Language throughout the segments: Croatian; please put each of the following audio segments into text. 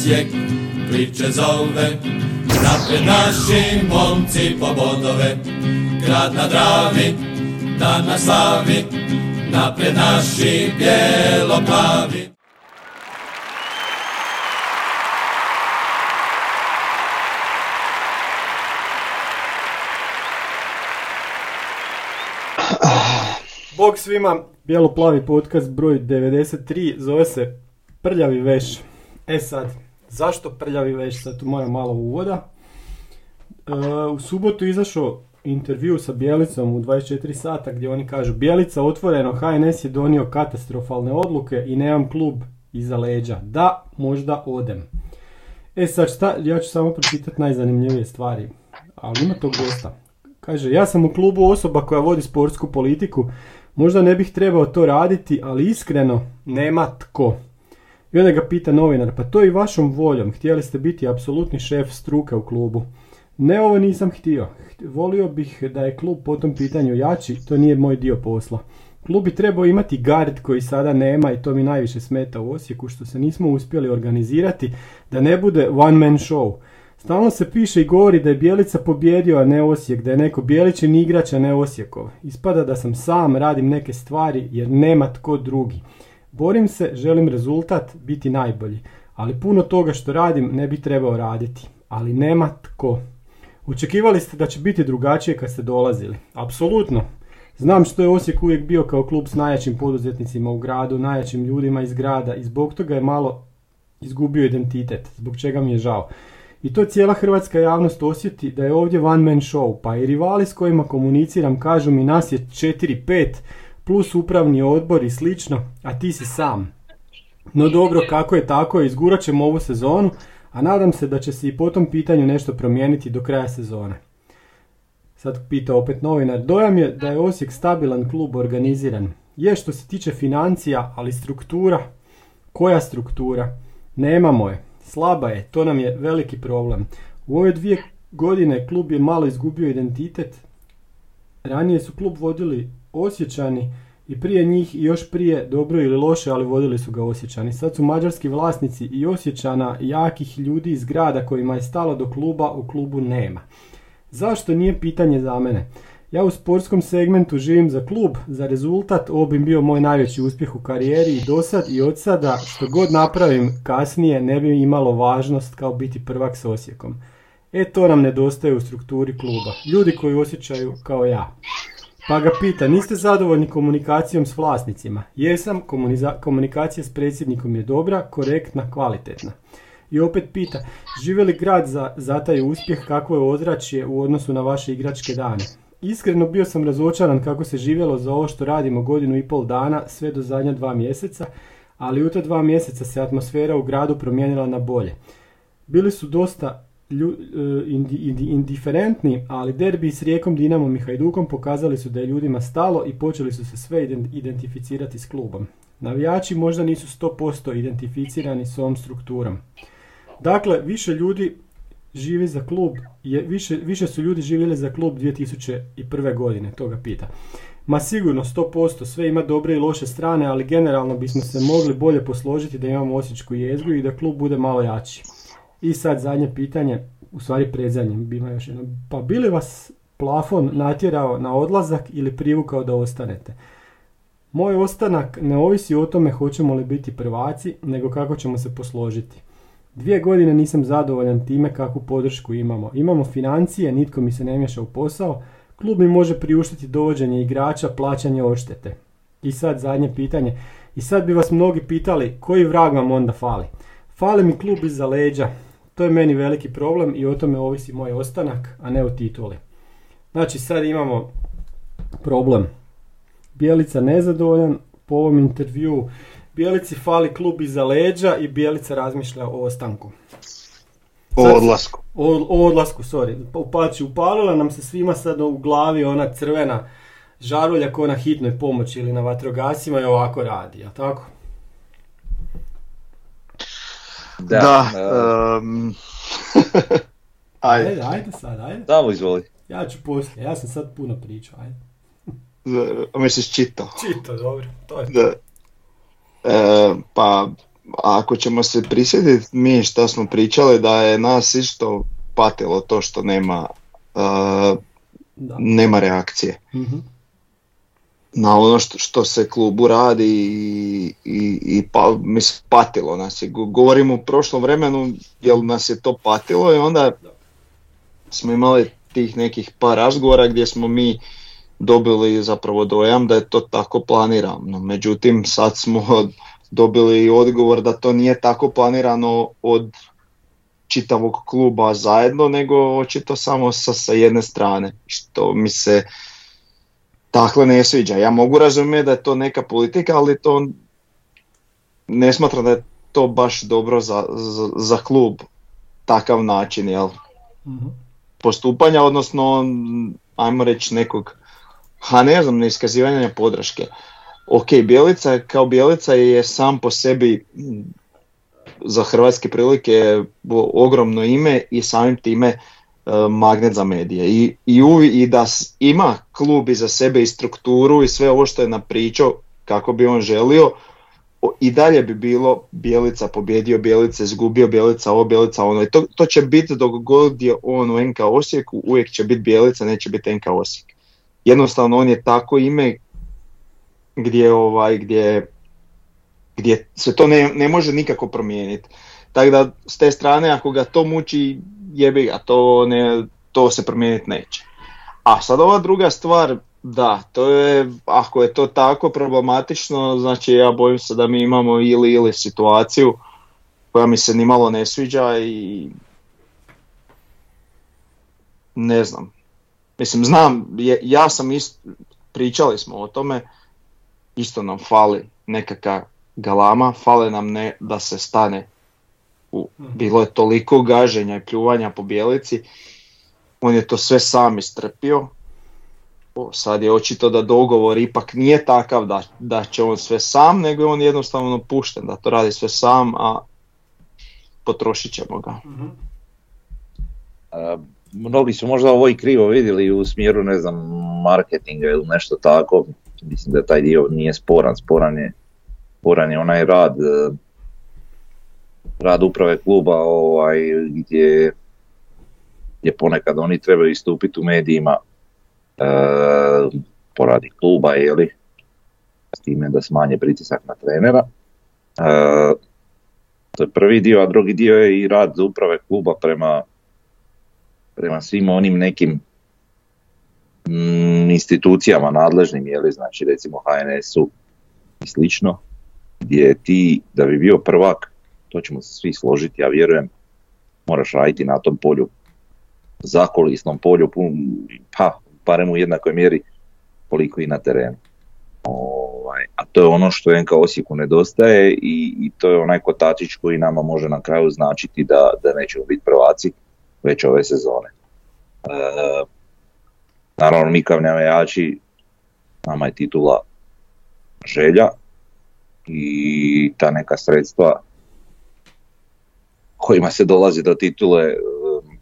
Osijek priče zove. Napred naši momci po bodove, grad na Dravi, dan na slavi. Napred naši bijelo-plavi. Bog svima, bijelo-plavi podcast broj 93, zove se Prljavi veš. E sad, zašto Prljavi veš? Sad tu moram malo uvoda. E, u subotu izašao intervju sa Bjelicom u 24 sata gdje oni kažu Bjelica otvoreno, HNS je donio katastrofalne odluke i nemam klub iza leđa. Da, možda odem. E sad šta, ja ću samo pročitati najzanimljivije stvari, ali ima tog dosta. Kaže, ja sam u klubu osoba koja vodi sportsku politiku, možda ne bih trebao to raditi, ali iskreno nema tko. I onda ga pita novinar, pa to i vašom voljom, htjeli ste biti apsolutni šef struke u klubu. Ne, ovo nisam htio. Volio bih da je klub po tom pitanju jači, to nije moj dio posla. Klub bi trebao imati gard koji sada nema i to mi najviše smeta u Osijeku što se nismo uspjeli organizirati da ne bude one man show. Stalno se piše i govori da je Bjelica pobjedio, a ne Osijek, da je neko Bjelićin igrač, a ne Osijekov. Ispada da sam sam, radim neke stvari jer nema tko drugi. Borim se, želim rezultat, biti najbolji, ali puno toga što radim ne bi trebao raditi. Ali nema tko. Očekivali ste da će biti drugačije kad ste dolazili. Apsolutno. Znam što je Osijek uvijek bio kao klub s najjačim poduzetnicima u gradu, najjačim ljudima iz grada i zbog toga je malo izgubio identitet, zbog čega mi je žao. I to cijela hrvatska javnost osjeti da je ovdje one man show, pa i rivali s kojima komuniciram kažu mi nas je 4-5 plus upravni odbor i slično, a ti si sam. No dobro, kako je tako, izgurat ćemo ovu sezonu, a nadam se da će se i po tom pitanju nešto promijeniti do kraja sezone. Sad pita opet novinar, dojam je da je Osijek stabilan klub organiziran. Je što se tiče financija, ali struktura, koja struktura? Nemamo je. Slaba je, to nam je veliki problem. U ove dvije godine klub je malo izgubio identitet. Ranije su klub vodili Osjećani i prije njih i još prije dobro ili loše, ali vodili su ga Osjećani. Sad su mađarski vlasnici i Osjećana jakih ljudi iz grada kojima je stalo do kluba, u klubu nema. Zašto nije pitanje za mene? Ja u sportskom segmentu živim za klub, za rezultat, ovo bi bio moj najveći uspjeh u karijeri i dosad i od sada što god napravim kasnije ne bi imalo važnost kao biti prvak s Osijekom. E to nam nedostaje u strukturi kluba. Ljudi koji osjećaju kao ja. Pa ga pita, niste zadovoljni komunikacijom s vlasnicima? Jesam, komunikacija s predsjednikom je dobra, korektna, kvalitetna. I opet pita, žive li grad za, za taj uspjeh, kakvo je ozračje u odnosu na vaše igračke dane? Iskreno bio sam razočaran kako se živjelo za ovo što radimo godinu i pol dana, sve do zadnja dva mjeseca, ali u ta dva mjeseca se atmosfera u gradu promijenila na bolje. Bili su dosta lju, e, indiferentni, ali derbi s Rijekom, Dinamom i Hajdukom pokazali su da je ljudima stalo i počeli su se sve identificirati s klubom. Navijači možda nisu 100% identificirani s ovom strukturom. Dakle, više ljudi živi za klub, je, više, više su ljudi živjeli za klub 2001. godine, to ga pita. Ma sigurno, 100%, sve ima dobre i loše strane, ali generalno bismo se mogli bolje posložiti da imamo osječku jezgru i da klub bude malo jači. I sad zadnje pitanje, u stvari predzadnje, bima još jedno. Pa bili vas plafon natjerao na odlazak ili privukao da ostanete? Moj ostanak ne ovisi o tome hoćemo li biti prvaci, nego kako ćemo se posložiti. Dvije godine nisam zadovoljan time kakvu podršku imamo. Imamo financije, nitko mi se ne miješa u posao, klub mi može priuštiti dovođenje igrača, plaćanje odštete. I sad zadnje pitanje. I sad bi vas mnogi pitali koji vrag vam onda fali. Fali mi klub iza leđa. To je meni veliki problem i o tome ovisi moj ostanak, a ne o tituli. Znači sad imamo problem. Bijelica nezadovoljan, po ovom intervju Bijelici fali klub iza leđa i Bijelica razmišlja o ostanku. O odlasku. O, o odlasku, sorry. Pači, upalila nam se svima sad u glavi ona crvena žarulja ko na hitnoj pomoći ili na vatrogasima i ovako radi, jel tako? Da. da um... ajde. ajde. Ajde sad, ajde. Damo izvoli. Ja ću poslije, ja sam sad puno pričao, ajde. A misliš čito? Čito, dobro, to je da. E, pa ako ćemo se prisjetiti mi što smo pričali da je nas isto patilo to što nema uh, nema reakcije. mm Na ono što, što se klubu radi i, i, i pa, mislim, patilo nas je. Govorimo u prošlom vremenu jel nas je to patilo i onda smo imali tih nekih par razgovora gdje smo mi dobili zapravo dojam da je to tako planirano. Međutim, sad smo dobili odgovor da to nije tako planirano od čitavog kluba zajedno, nego očito samo sa, sa jedne strane, što mi se takle ne sviđa. Ja mogu razumjeti da je to neka politika, ali to ne smatram da je to baš dobro za, za, za klub takav način jel? mm postupanja, odnosno ajmo reći nekog, ha ne znam, neiskazivanja podrške. Ok, Bjelica kao Bjelica je sam po sebi za hrvatske prilike ogromno ime i samim time magnet za medije. I, i, i da ima klub iza sebe i strukturu i sve ovo što je napričao kako bi on želio, i dalje bi bilo Bjelica pobjedio Bjelica, izgubio Bjelica ovo, Bjelica ono. I to, to će biti dok god je on u NK Osijeku, uvijek će biti Bjelica, neće biti NK Osijek. Jednostavno on je tako ime gdje, ovaj, gdje gdje se to ne, ne može nikako promijeniti. Tako da s te strane ako ga to muči jebi ga, to, ne, to se promijeniti neće. A sad ova druga stvar, da, to je, ako je to tako problematično, znači ja bojim se da mi imamo ili ili situaciju koja mi se nimalo ne sviđa i ne znam. Mislim, znam, ja sam ist, pričali smo o tome, isto nam fali nekakav galama, fale nam ne da se stane. U, mhm. bilo je toliko gaženja i pljuvanja po bijelici, on je to sve sam istrpio. O, sad je očito da dogovor ipak nije takav da, da će on sve sam, nego je on jednostavno pušten da to radi sve sam, a potrošit ćemo ga. Mhm. mnogi su možda ovo i krivo vidjeli u smjeru, ne znam, marketinga ili nešto tako. Mislim da taj dio nije sporan, sporan je sporan je onaj rad e, rad uprave kluba ovaj, gdje, gdje ponekad oni trebaju istupiti u medijima e, poradi kluba li s time da smanje pritisak na trenera. E, to je prvi dio, a drugi dio je i rad uprave kluba prema, prema svim onim nekim mm, institucijama nadležnim, li znači recimo HNS-u i slično, gdje ti da bi bio prvak, to ćemo se svi složiti, ja vjerujem, moraš raditi na tom polju, zakolisnom polju, pa barem u jednakoj mjeri koliko i na terenu. Ovaj, a to je ono što NK Osijeku nedostaje i, i to je onaj kotačić koji nama može na kraju značiti da, da nećemo biti prvaci već ove sezone. E, naravno mi kao nama je titula želja, i ta neka sredstva kojima se dolazi do titule um,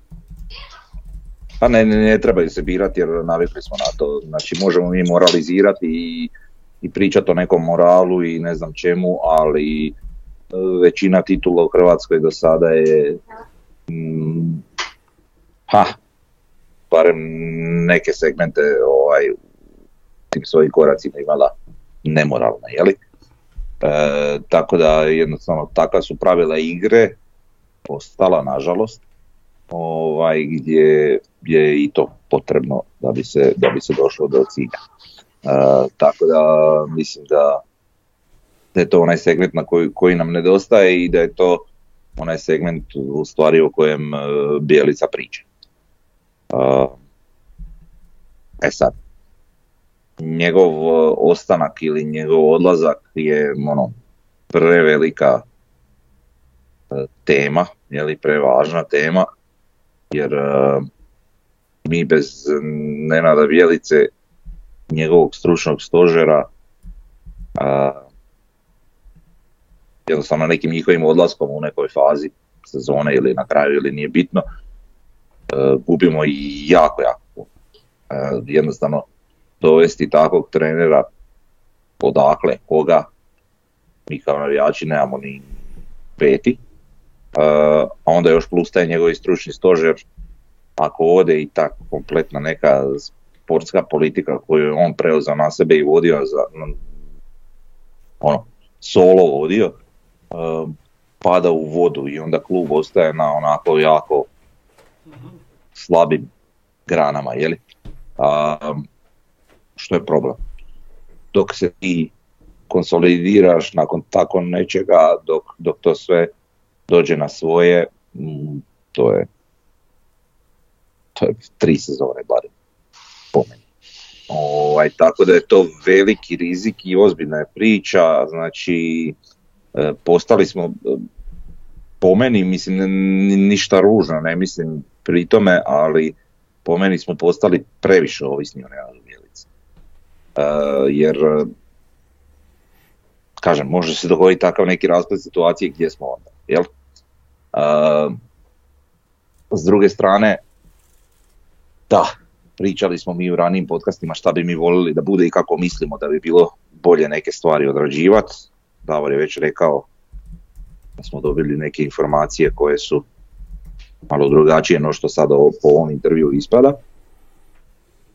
pa ne, ne, ne trebaju se birati jer navikli smo na to. Znači možemo mi moralizirati i, i pričati o nekom moralu i ne znam čemu, ali uh, većina titula u Hrvatskoj do sada je mm, ha, barem neke segmente ovaj, tim svojim koracima imala nemoralna, jeli? E, tako da jednostavno takva su pravila igre ostala nažalost ovaj, gdje je i to potrebno da bi se, da bi se došlo do cilja. E, tako da mislim da, da je to onaj segment na koji, koji nam nedostaje i da je to onaj segment u stvari o kojem e, Bijelica priča. E, e sad, njegov e, ostanak ili njegov odlazak je ono prevelika tema, je li prevažna tema, jer e, mi bez Nenada Bjelice, njegovog stručnog stožera, a, jednostavno nekim njihovim odlaskom u nekoj fazi sezone ili na kraju ili nije bitno, gubimo i jako, jako. jednostavno dovesti takvog trenera odakle, koga, mi kao navijači nemamo ni peti, a onda još plus taj njegovi stručni stožer, ako ode i tako kompletna neka sportska politika koju je on preuzeo na sebe i vodio za, ono, solo vodio, pada u vodu i onda klub ostaje na onako jako slabim granama, jeli? A, što je problem? Dok se ti konsolidiraš nakon tako nečega, dok, dok to sve dođe na svoje, mm, to je to je tri sezone barem po meni. Ovaj, tako da je to veliki rizik i ozbiljna je priča, znači e, postali smo e, po meni, mislim ništa ružno, ne mislim pri tome, ali po meni smo postali previše ovisni o Nenadu Bjelici. E, jer kažem, može se dogoditi takav neki rasplet situacije gdje smo onda, jel? S druge strane, da, pričali smo mi u ranijim podcastima šta bi mi volili da bude i kako mislimo da bi bilo bolje neke stvari odrađivati. Davor je već rekao da smo dobili neke informacije koje su malo drugačije no što sada po ovom intervju ispada.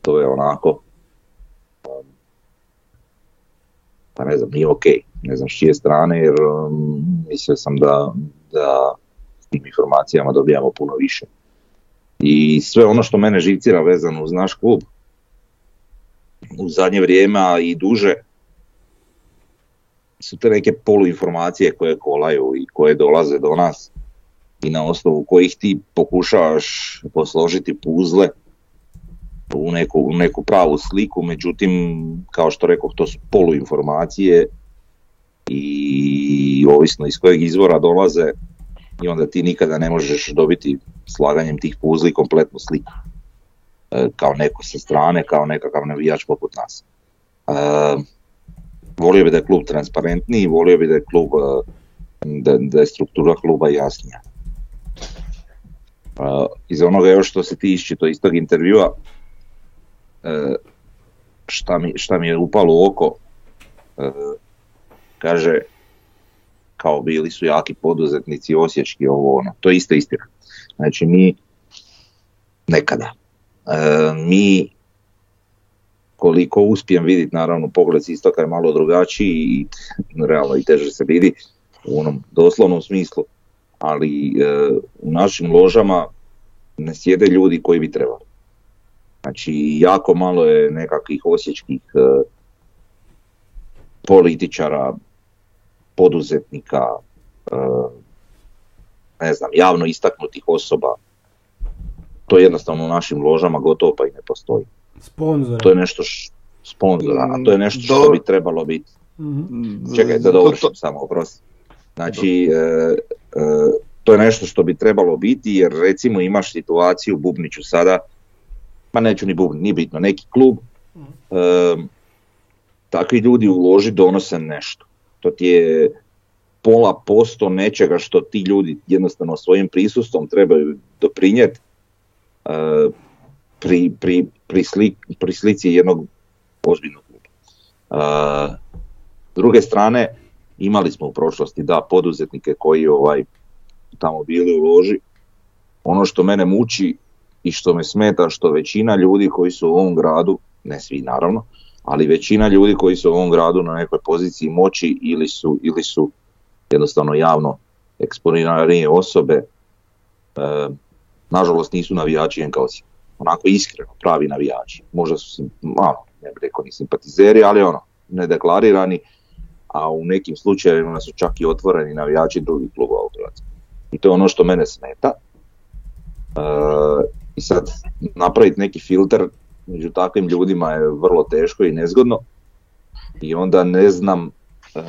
To je onako um, pa ne znam, nije ok, ne znam s čije strane jer um, mislio sam da, da tim informacijama dobijamo puno više. I sve ono što mene živcira vezano uz naš klub u zadnje vrijeme, i duže, su te neke poluinformacije koje kolaju i koje dolaze do nas i na osnovu kojih ti pokušavaš posložiti puzle u neku, u neku pravu sliku, međutim, kao što rekao, to su poluinformacije i ovisno iz kojeg izvora dolaze, i onda ti nikada ne možeš dobiti slaganjem tih puzli kompletnu sliku e, kao neko sa strane, kao nekakav navijač poput nas. E, volio bi da je klub transparentniji, volio bi da je klub e, da, da je struktura kluba jasnija. Iz onoga još što se ti iščito iz tog intervjua, šta mi, šta mi je upalo u oko, kaže kao bili su jaki poduzetnici osječki ovo ono, to je isto istina. Znači mi nekada, e, mi koliko uspijem vidjeti, naravno pogled istoka je malo drugačiji i realno i teže se vidi u onom doslovnom smislu, ali e, u našim ložama ne sjede ljudi koji bi trebali. Znači jako malo je nekakvih osječkih e, političara, poduzetnika, e, ne znam, javno istaknutih osoba. To je jednostavno u našim ložama gotovo pa i ne postoji. Sponzora. To je nešto š, sponzora, a to je nešto što bi trebalo biti. Mm-hmm. Čekaj da dovršim samo, oprosti. Znači, e, e, to je nešto što bi trebalo biti jer recimo imaš situaciju u Bubniću sada, ma neću ni Bubni, nije bitno, neki klub, e, takvi ljudi u loži donose nešto to ti je pola posto nečega što ti ljudi jednostavno svojim prisustvom trebaju doprinijeti uh, pri, pri, pri, pri slici jednog ozbiljnog kluba. Uh, s druge strane, imali smo u prošlosti da poduzetnike koji ovaj tamo bili u loži. Ono što mene muči i što me smeta što većina ljudi koji su u ovom gradu, ne svi naravno, ali većina ljudi koji su u ovom gradu na nekoj poziciji moći ili su, ili su jednostavno javno eksponirane osobe, e, nažalost nisu navijači NK Onako iskreno, pravi navijači. Možda su, malo, ne bih rekao ni simpatizeri, ali ono, nedeklarirani, a u nekim slučajevima su čak i otvoreni navijači drugih klubova u Hrvatskoj. I to je ono što mene smeta. E, I sad napraviti neki filter među takvim ljudima je vrlo teško i nezgodno i onda ne znam e,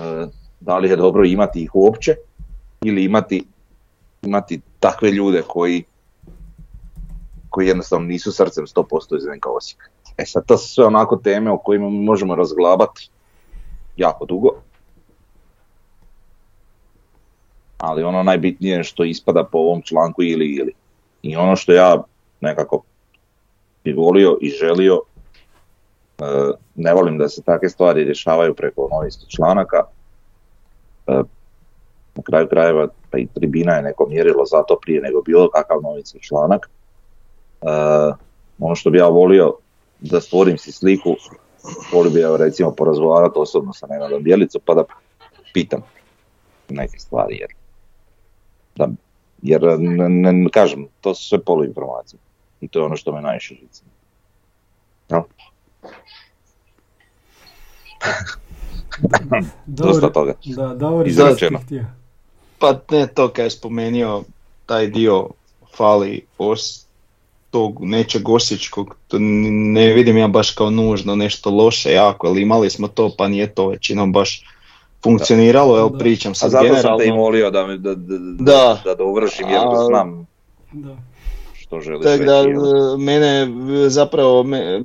da li je dobro imati ih uopće ili imati, imati takve ljude koji koji jednostavno nisu srcem 100% iz NK Osijek. E sad to su sve onako teme o kojima možemo razglabati jako dugo. Ali ono najbitnije što ispada po ovom članku ili ili. I ono što ja nekako bi volio i želio, e, ne volim da se takve stvari rješavaju preko novinskih članaka, na kraju krajeva pa i tribina je neko mjerilo za to prije nego bilo kakav novici članak. ono što bi ja volio da stvorim si sliku, volio bi ja recimo porazgovarati osobno sa Nenadom Bjelicom pa da pitam neke stvari jer, da, jer ne, kažem, to su sve poluinformacije i to je ono što me najviše žica. No. Dosta toga. Da, Davor Pa ne to kad je spomenio taj dio fali os, tog nečeg osječkog, to ne vidim ja baš kao nužno nešto loše jako, ali imali smo to pa nije to većinom baš funkcioniralo, evo pričam sad generalno. A zato sam te i molio da, da, da, da, dovršim jer to znam da. Što želiš reći. da, mene zapravo, me,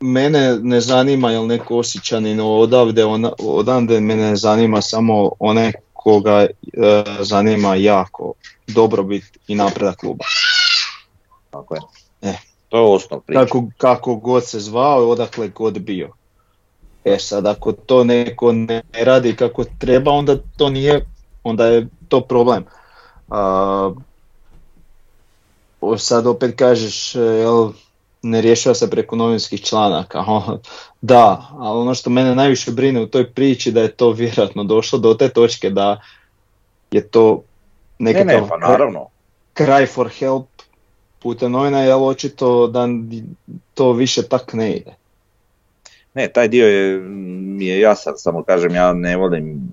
mene ne zanima jel neko osjećanin odavde, ona, odavde mene ne zanima samo one koga e, zanima jako dobrobit i napredak kluba. Tako je. E. To je osnov priča. Kako, kako god se zvao, odakle god bio. E sad, ako to neko ne radi kako treba, onda to nije, onda je to problem. A, sad opet kažeš, jel, ne rješava se preko novinskih članaka. Da, ali ono što mene najviše brine u toj priči da je to vjerojatno došlo do te točke da je to nekakav ne, ne, pa naravno. kraj for help putem novina, jel očito da to više tak ne ide. Ne, taj dio je, mi je jasan, samo kažem ja ne volim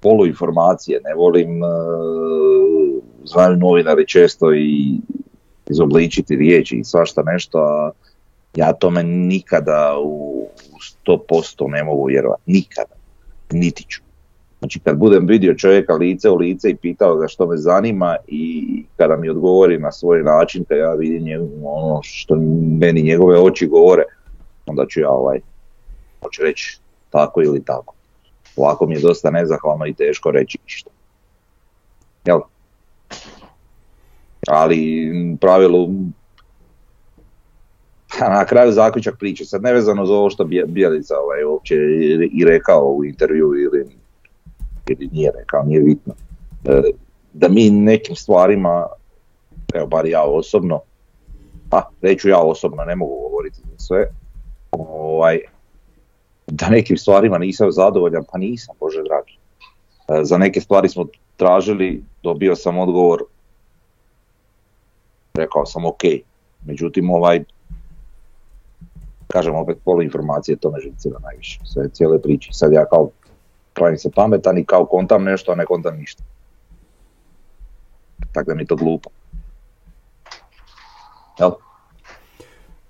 poluinformacije, ne volim, uh, znaju novinari često i izobličiti riječi i svašta nešto, a ja tome nikada u 100% ne mogu vjerovati, nikada, niti ću. Znači kad budem vidio čovjeka lice u lice i pitao ga što me zanima i kada mi odgovori na svoj način, kad ja vidim ono što meni njegove oči govore, onda ću ja ovaj, hoću reći tako ili tako. Ovako mi je dosta nezahvalno i teško reći što. Jel? Ali pravilu na kraju zaključak priče, sad nevezano za ovo što Bijelica ovaj, uopće i rekao u intervju ili, ili nije rekao, nije bitno. E, da mi nekim stvarima, evo bar ja osobno, pa reću ja osobno, ne mogu govoriti za sve, ovaj, da nekim stvarima nisam zadovoljan, pa nisam, Bože dragi. E, za neke stvari smo tražili, dobio sam odgovor, rekao sam ok, međutim ovaj, kažem opet polu informacije, to me živcira najviše, sve cijele priče. Sad ja kao pravim se pametan i kao kontam nešto, a ne kontam ništa. Tako da mi to glupo. Jel?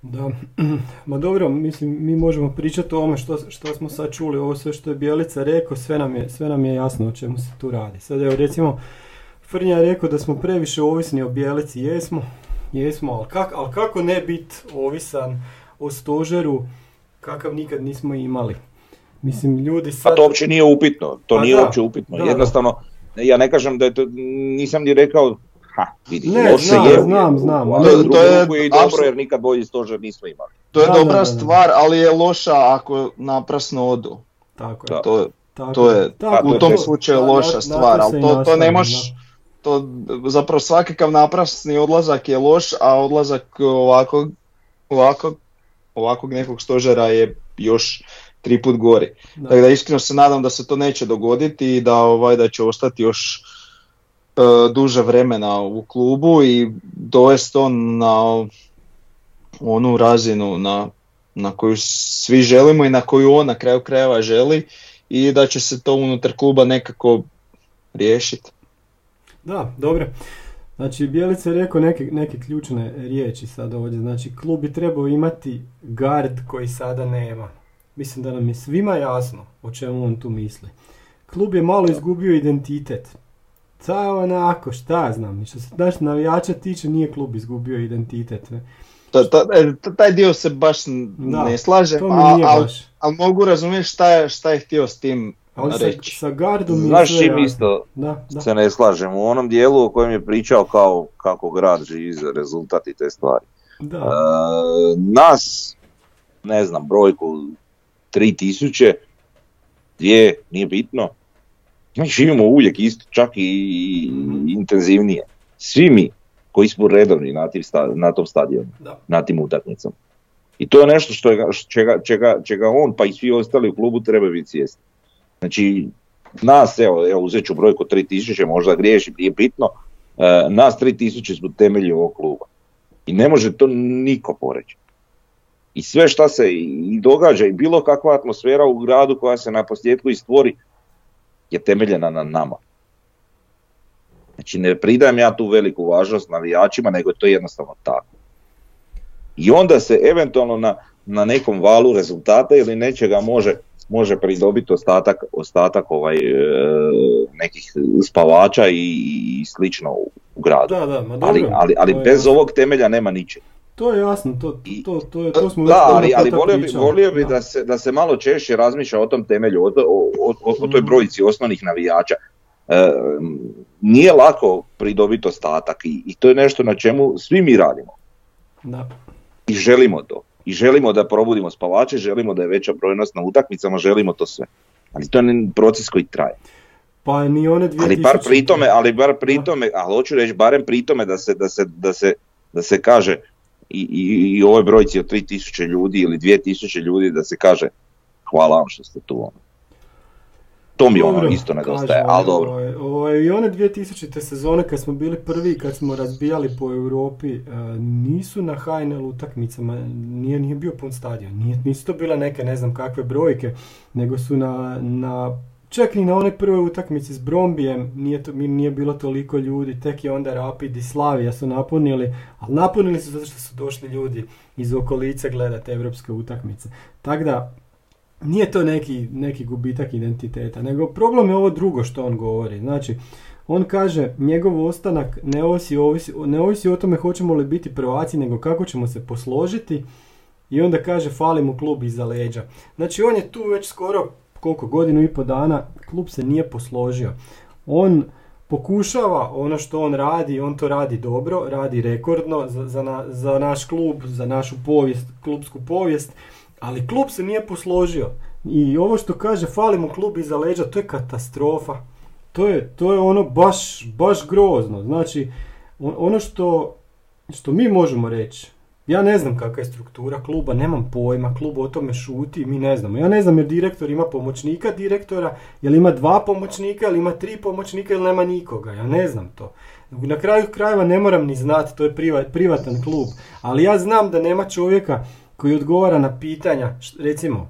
Da, ma dobro, mislim, mi možemo pričati o ovome što, što smo sad čuli, ovo sve što je Bjelica rekao, sve nam, je, sve nam je jasno o čemu se tu radi. Sad evo recimo, Frnja je rekao da smo previše ovisni o Bjelici, jesmo, jesmo, ali, kak, ali kako ne biti ovisan o stožeru kakav nikad nismo imali. Mislim, ljudi sad... A to uopće nije upitno, to pa nije uopće upitno, jednostavno, ja ne kažem da je to, nisam ni rekao ha, vidi, ne, loše znam, je, znam, znam. Ali to, to je i dobro jer nikad bolji stožer nismo imali. To je da, dobra da, stvar, ali je loša ako naprasno odu. Tako je. To, tako, to je tako, u tom to, slučaju loša stvar, ali to, to ne možeš, to zapravo svakakav naprasni odlazak je loš, a odlazak ovakvog, ovakvog, ovakvog nekog stožera je još tri put gori. Da. Tako da iskreno se nadam da se to neće dogoditi i da ovaj da će ostati još E, duže vremena u klubu i dovesti on na onu razinu na, na koju svi želimo i na koju on na kraju krajeva želi i da će se to unutar kluba nekako riješiti. Da, dobro. Znači, Bjelica je rekao neke, neke ključne riječi sad ovdje. Znači, klub bi trebao imati gard koji sada nema. Mislim da nam je svima jasno o čemu on tu misli. Klub je malo izgubio identitet. Ca onako, šta znam, što se naš navijača tiče nije klub izgubio identitet. Ne? E, taj dio se baš ne slaže, ali al, mogu razumjeti šta je, šta je htio s tim ali reći. Sa, sa gardom Znaš čim isto da, da. se ne slažem, u onom dijelu o kojem je pričao kao kako grad živi za rezultat i te stvari. Da. E, nas, ne znam, brojku 3000, dvije, nije bitno. Mi živimo uvijek isto, čak i mhm. intenzivnije. Svi mi koji smo redovni na, na tom stadionu, na tim utakmicama. I to je nešto što je, čega, čega, čega on pa i svi ostali u klubu treba biti svjesni. Znači, nas, evo, evo uzet ću brojku 3000, možda griješim, nije bitno, e, nas 3000 smo temelji ovog kluba. I ne može to niko poreći. I sve šta se i događa i bilo kakva atmosfera u gradu koja se na posljedku stvori je temeljena na nama. Znači ne pridajem ja tu veliku važnost navijačima, nego je to jednostavno tako. I onda se eventualno na, na nekom valu rezultata ili nečega može, može pridobiti ostatak, ostatak ovaj, e, nekih spavača i, i slično u gradu. Da, da, ma ali, ali, ali bez ovog temelja nema ničega. To je jasno, to, to, to, to smo Da, ali, ali volio bi, volio bi da. se, da se malo češće razmišlja o tom temelju, o, o, o, o toj mm. brojici osnovnih navijača. E, nije lako pridobiti ostatak i, i to je nešto na čemu svi mi radimo. Da. I želimo to. I želimo da probudimo spavače, želimo da je veća brojnost na utakmicama, želimo to sve. Ali to je proces koji traje. Pa ni one 2000... Ali bar pritome, ali bar pritome, ali hoću reći barem pritome da se, da se, da se, da se kaže i, i, i ovoj brojci od 3000 ljudi ili 2000 ljudi da se kaže hvala vam što ste tu. Ono. To mi ono isto nedostaje, ali dobro. I one 2000. sezone kad smo bili prvi, kad smo razbijali po Europi, uh, nisu na HNL utakmicama, nije, nije bio pun stadion, nije, nisu to bile neke ne znam kakve brojke, nego su na, na Čak ni na onoj prvoj utakmici s Brombijem nije, to, nije bilo toliko ljudi, tek je onda Rapid i Slavija su napunili, ali napunili su zato što su došli ljudi iz okolice gledati evropske utakmice. Tako da, nije to neki, neki gubitak identiteta, nego problem je ovo drugo što on govori. Znači, on kaže, njegov ostanak ne ovisi, ovisi, ne ovisi o tome hoćemo li biti prvaci, nego kako ćemo se posložiti i onda kaže, fali mu klub iza leđa. Znači, on je tu već skoro koliko godinu i po dana klub se nije posložio. On pokušava ono što on radi, on to radi dobro, radi rekordno za, za, za naš klub, za našu povijest, klubsku povijest, ali klub se nije posložio. I ovo što kaže falimo klub iza leđa, to je katastrofa. To je, to je ono baš, baš grozno. Znači, ono što, što mi možemo reći, ja ne znam kakva je struktura kluba, nemam pojma, klub o tome šuti, mi ne znamo. Ja ne znam jer direktor ima pomoćnika direktora, jel ima dva pomoćnika, ili ima tri pomoćnika ili nema nikoga, ja ne znam to. Na kraju krajeva ne moram ni znati, to je privatan klub, ali ja znam da nema čovjeka koji odgovara na pitanja, recimo,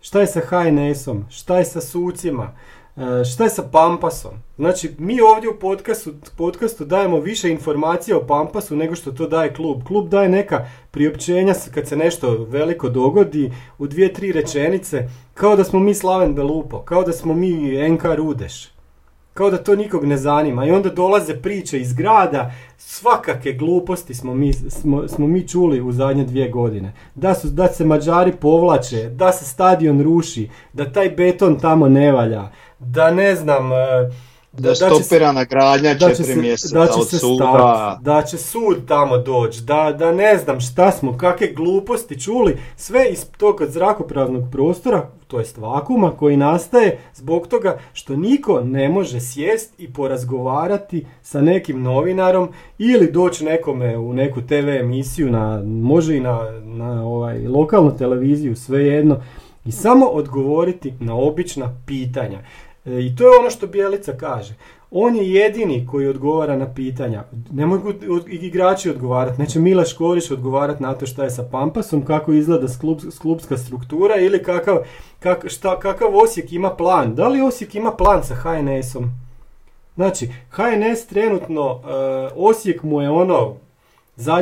šta je sa HNS-om, šta je sa sucima, E, šta je sa Pampasom? Znači, mi ovdje u podcastu, podcastu dajemo više informacija o Pampasu nego što to daje klub. Klub daje neka priopćenja kad se nešto veliko dogodi u dvije, tri rečenice, kao da smo mi Slaven Belupo, kao da smo mi NK Rudeš. Kao da to nikog ne zanima. I onda dolaze priče iz grada, svakake gluposti smo mi, smo, smo mi čuli u zadnje dvije godine. Da, su, da se Mađari povlače, da se stadion ruši, da taj beton tamo ne valja, da ne znam... E, da, da stopirana gradnja četiri mjeseca da će od suda. da će sud tamo doći, da, da ne znam šta smo, kakve gluposti čuli, sve iz tog zrakopraznog prostora, to jest vakuma koji nastaje zbog toga što niko ne može sjest i porazgovarati sa nekim novinarom ili doći nekome u neku TV emisiju, na, može i na, na ovaj, lokalnu televiziju, svejedno, i samo odgovoriti na obična pitanja. E, I to je ono što Bjelica kaže. On je jedini koji odgovara na pitanja. Ne mogu igrači odgovarati. Neće Mila Škorić odgovarati na to šta je sa Pampasom, kako izgleda klubska struktura ili kakav, kak, šta, kakav Osijek ima plan. Da li Osijek ima plan sa HNS-om? Znači, HNS trenutno, uh, Osijek mu je ono,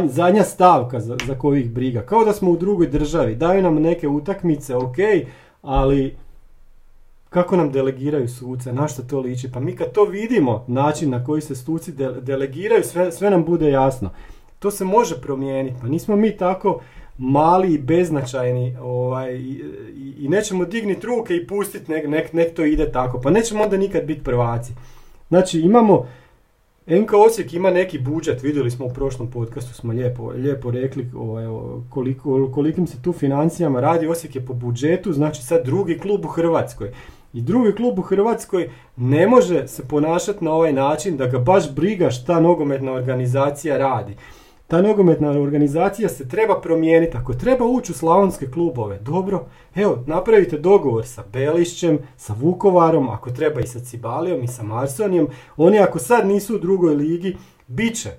zadnja stavka za, za koju ih briga. Kao da smo u drugoj državi. Daju nam neke utakmice, ok, ali kako nam delegiraju suce, na što to liči. Pa mi kad to vidimo, način na koji se suci delegiraju, sve, sve nam bude jasno. To se može promijeniti, pa nismo mi tako mali i beznačajni ovaj, i, i, nećemo digniti ruke i pustiti nek, nek, nek to ide tako. Pa nećemo onda nikad biti prvaci. Znači imamo NK Osijek ima neki budžet, vidjeli smo u prošlom podcastu, smo lijepo, lijepo rekli ovaj, koliko, kolikim se tu financijama radi. Osijek je po budžetu, znači sad drugi klub u Hrvatskoj. I drugi klub u Hrvatskoj ne može se ponašati na ovaj način da ga baš briga šta nogometna organizacija radi. Ta nogometna organizacija se treba promijeniti. Ako treba ući u slavonske klubove, dobro, evo, napravite dogovor sa Belišćem, sa Vukovarom, ako treba i sa Cibalijom i sa Marsonijom. Oni ako sad nisu u drugoj ligi, bit će.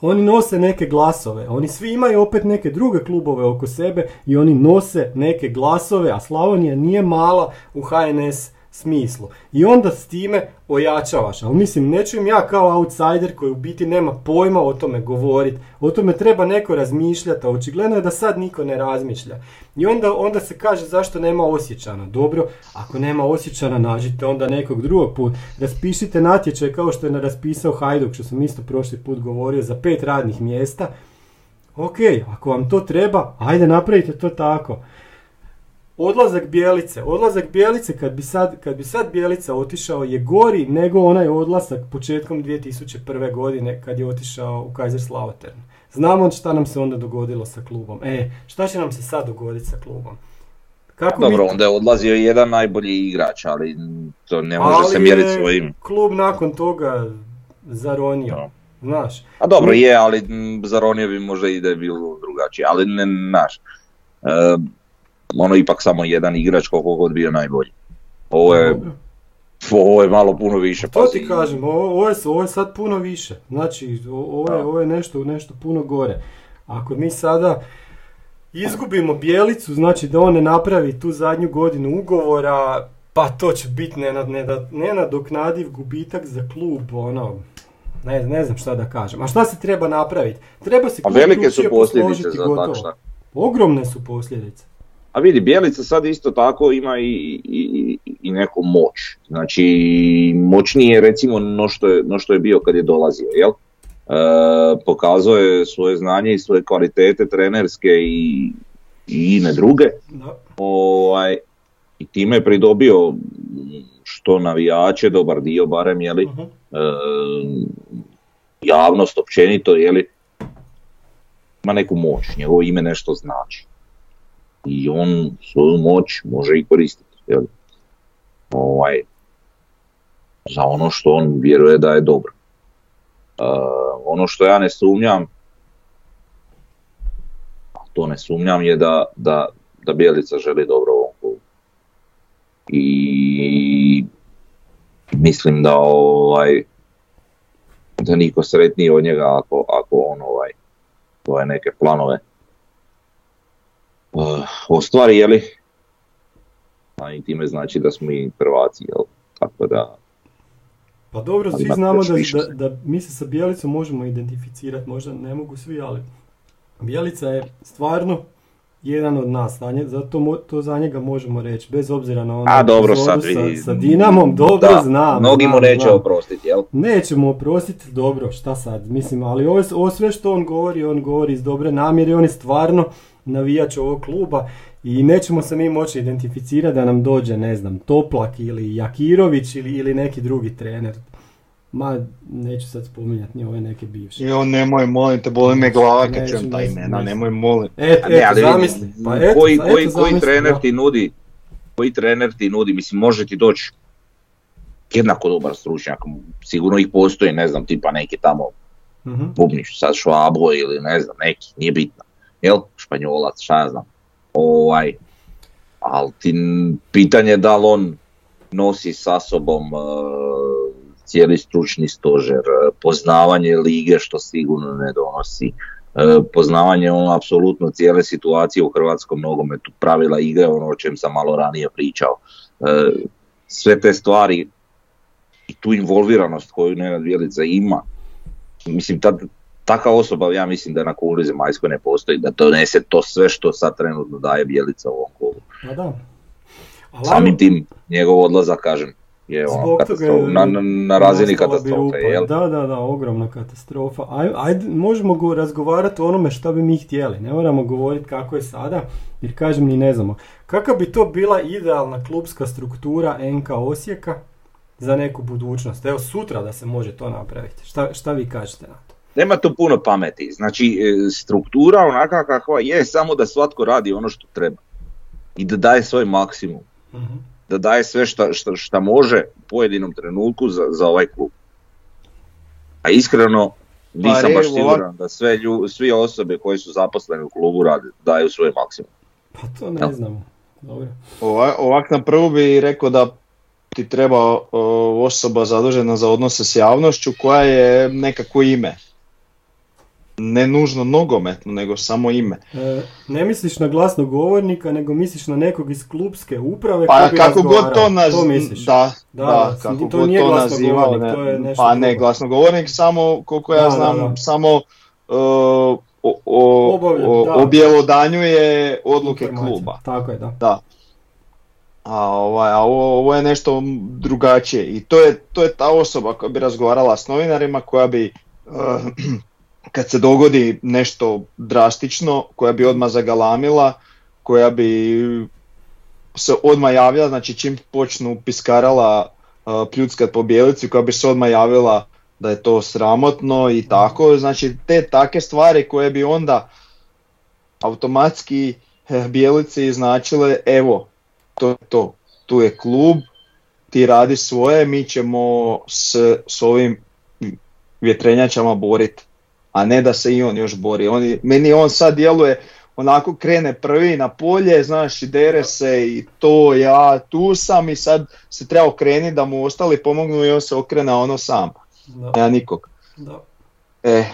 Oni nose neke glasove, oni svi imaju opet neke druge klubove oko sebe i oni nose neke glasove, a Slavonija nije mala u HNS smislu. I onda s time ojačavaš. Ali mislim, ne čujem ja kao outsider koji u biti nema pojma o tome govoriti. O tome treba neko razmišljati, a očigledno je da sad niko ne razmišlja. I onda, onda se kaže zašto nema osjećana. Dobro, ako nema osjećana, nađite onda nekog drugog put. Raspišite natječaj kao što je na raspisao Hajduk, što sam isto prošli put govorio, za pet radnih mjesta. Ok, ako vam to treba, ajde napravite to tako. Odlazak Bijelice, odlazak Bijelice kad bi sad, kad bi sad Bijelica otišao je gori nego onaj odlazak početkom 2001. godine kad je otišao u Kaiserslautern. Znamo šta nam se onda dogodilo sa klubom. E, šta će nam se sad dogoditi sa klubom? Kako Dobro, mi... onda je odlazio jedan najbolji igrač, ali to ne može ali se mjeriti svojim. klub nakon toga zaronio. No. Znaš. A dobro je, ali zaronio bi možda i da je bilo drugačije, ali ne, znaš. E, ono ipak samo jedan igrač koliko god bio najbolji. Ovo je, ovo je malo puno više. To ti kažem, ovo je, ovo je sad puno više. Znači, ovo je, ovo je nešto, nešto puno gore. Ako mi sada izgubimo bijelicu, znači da on ne napravi tu zadnju godinu ugovora, pa to će biti nenadoknadiv gubitak za klub, ono, ne, ne znam šta da kažem. A šta se treba napraviti? Treba se klub velike su posljedice za gotovo. Ogromne su posljedice. A vidi, Bjelica sad isto tako ima i, i, i neku moć. Znači, moćnije recimo no što je, no što je bio kad je dolazio, jel? E, pokazao je svoje znanje i svoje kvalitete trenerske i, i ine druge. Ovaj, I time je pridobio što navijače, dobar dio barem, jeli, uh javnost općenito, jeli, ima neku moć, njegovo ime nešto znači i on svoju moć može i koristiti. Jel? Ovaj, za ono što on vjeruje da je dobro. Uh, ono što ja ne sumnjam, to ne sumnjam je da, da, da Bjelica želi dobro ovom klubu. I mislim da ovaj da niko sretniji od njega ako, ako on ovaj svoje neke planove ostvari, jeli, a i time znači da smo i prvaci, jel, tako da... Pa dobro, svi znamo da, da, da, mi se sa Bijelicom možemo identificirati, možda ne mogu svi, ali Bijelica je stvarno jedan od nas, zato to za njega možemo reći, bez obzira na ono A dobro, sad sa, sa Dinamom, dobro da, znam. Mnogi mu neće oprostiti, jel? Nećemo oprostiti, dobro, šta sad, mislim, ali ovo, ovo sve što on govori, on govori iz dobre namjere, on je stvarno navijač ovog kluba i nećemo se mi moći identificirati da nam dođe, ne znam, Toplak ili Jakirović ili, ili neki drugi trener. Ma, neću sad spominjati ni ove neke bivše. Jo, nemoj, molim te, boli me glava kad čujem ta imena, nemoj, molim. Eto, et, zamisli. Pa, et, koji, koji, koji trener ti nudi, koji trener ti nudi, mislim, može ti doći jednako dobar stručnjak, sigurno ih postoji, ne znam, tipa neki tamo uh-huh. bubniš, sad Švabo ili ne znam, neki, nije bitno jel, španjolac, šta ja znam, ovaj, ali ti pitanje da li on nosi sa sobom uh, cijeli stručni stožer, uh, poznavanje lige što sigurno ne donosi, uh, poznavanje ono apsolutno cijele situacije u hrvatskom nogometu, pravila igre, ono o čem sam malo ranije pričao. Sve te stvari i tu involviranost koju Nenad Vjelica ima, mislim tad Taka osoba ja mislim da na kugli zemaljskoj ne postoji, da donese to sve što sad trenutno daje Bjelica u ovom. Pa da. Samim tim njegov odlazak, kažem, je ono na, na, na razini katastrofe. Jel? Da, da, da, ogromna katastrofa. Ajde, ajde, možemo go razgovarati o onome što bi mi htjeli, ne moramo govoriti kako je sada, jer kažem ni ne znamo. Kakva bi to bila idealna klubska struktura NK Osijeka za neku budućnost? Evo sutra da se može to napraviti. Šta, šta vi kažete na to? Nema tu puno pameti. Znači, e, struktura onaka kakva je, samo da svatko radi ono što treba. I da daje svoj maksimum. uh da daje sve šta, šta, šta može u pojedinom trenutku za, za ovaj klub. A iskreno pa nisam baš siguran da sve lju, svi osobe koji su zaposleni u klubu rade, daju svoj maksimum. Pa to ne znamo. Dobro. Ovak na prvu bi rekao da ti treba osoba zadužena za odnose s javnošću koja je nekako ime ne nužno nogometno, nego samo ime. E, ne misliš na glasnog govornika, nego misliš na nekog iz klubske uprave pa, kako god to, naz... to misliš. Da, da, da kako to god nije to nazivao. Ne, to je nešto pa ne, glasnogovornik samo, koliko ja znam, samo uh, o, o, objelodanjuje odluke kluba. Tako je, da. da. A, ovaj, a ovo, ovo je nešto drugačije i to je, to je ta osoba koja bi razgovarala s novinarima, koja bi uh, kad se dogodi nešto drastično, koja bi odmah zagalamila, koja bi se odmah javila, znači čim počnu piskarala uh, pljuckat po bijelici, koja bi se odmah javila da je to sramotno i tako, znači te take stvari koje bi onda automatski eh, bijelici značile evo, to to, tu je klub, ti radi svoje, mi ćemo s, s ovim vjetrenjačama boriti a ne da se i on još bori. On, meni on sad djeluje, onako krene prvi na polje, znaš, i dere se i to, ja tu sam i sad se treba okrenuti da mu ostali pomognu i on se okrene ono sam. Da. Ja nikog. Da. E.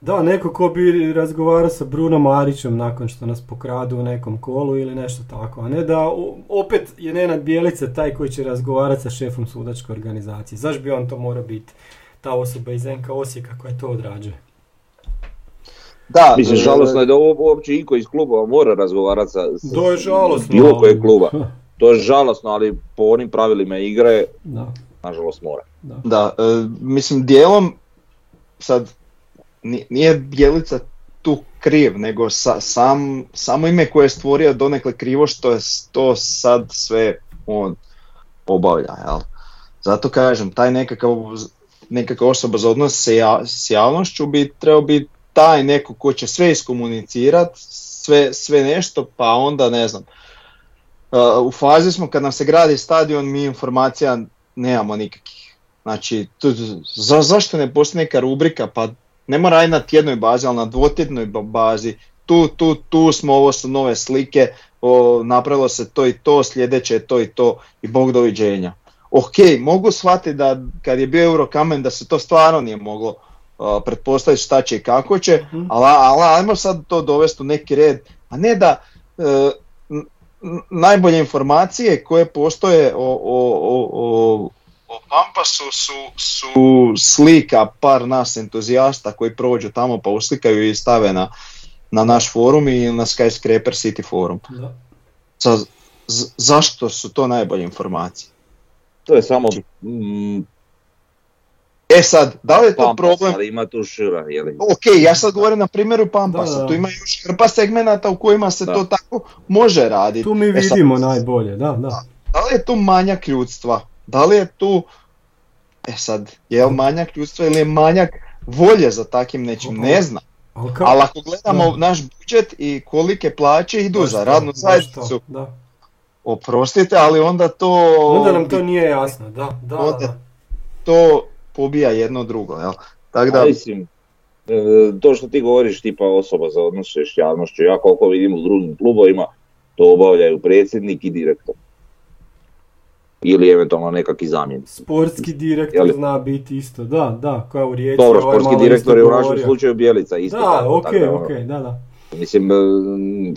Da, neko ko bi razgovarao sa Brunom Marićem nakon što nas pokradu u nekom kolu ili nešto tako, a ne da opet je Nenad Bijelica taj koji će razgovarati sa šefom sudačke organizacije. Zašto bi on to morao biti ta osoba iz NK Osijeka koja to odrađuje? Da, Mislim, e, žalosno je da ovo uopće iko iz klubova mora razgovarati sa, to je žalosno, bilo kojeg kluba. To je žalosno, ali po onim pravilima igre, da. nažalost mora. Da, da e, mislim, dijelom, sad, nije Bjelica tu kriv, nego sa, sam, samo ime koje je stvorio donekle krivo što je to sad sve on obavlja, jel? Zato kažem, taj nekakav, nekakva osoba za odnos s javnošću bi trebao biti taj neko ko će sve iskomunicirat, sve, sve nešto, pa onda ne znam. Uh, u fazi smo kad nam se gradi stadion, mi informacija nemamo nikakvih. Znači, tu, za, zašto ne postoji neka rubrika, pa ne mora na tjednoj bazi, ali na dvotjednoj bazi, tu, tu, tu smo, ovo su nove slike, o, napravilo se to i to, sljedeće je to i to i bog doviđenja. Ok, mogu shvatiti da kad je bio Eurokamen da se to stvarno nije moglo pretpostaviti šta će i kako će, mhm. ali, ali ajmo sad to dovesti u neki red, a ne da e, najbolje informacije koje postoje o, o, o, o Pampasu su, su slika par nas entuzijasta koji prođu tamo pa uslikaju i stave na, na naš forum i na Skyscraper City forum. Da. zašto su to najbolje informacije? To je samo E sad, da li je to Pampas, problem? Ali ima tu šira, jeli? Ok, ja sad govorim na primjeru Pampasa, tu ima još hrpa segmenata u kojima se to tako može raditi. Tu mi e vidimo najbolje, da, da. Da li je tu manjak ljudstva? Da li je tu, e sad, je li manjak ljudstva ili je manjak volje za takim nečim, ne znam. Ali ako gledamo naš budžet i kolike plaće idu za radnu zajednicu, oprostite, ali onda to... Onda nam to nije jasno, da, da. Onda to pobija jedno drugo, jel? Tak da... Mislim, e, to što ti govoriš tipa osoba za odnose s javnošću, ja koliko vidim u drugim klubovima, to obavljaju predsjednik i direktor. Ili eventualno nekakvi zamjenik. Sportski direktor Jeli? zna biti isto, da, da, kao u Rijeci. Dobro, ovaj sportski direktor je u našem slučaju Bijelica isto. Da, ok, ok, da, da. Mislim, e,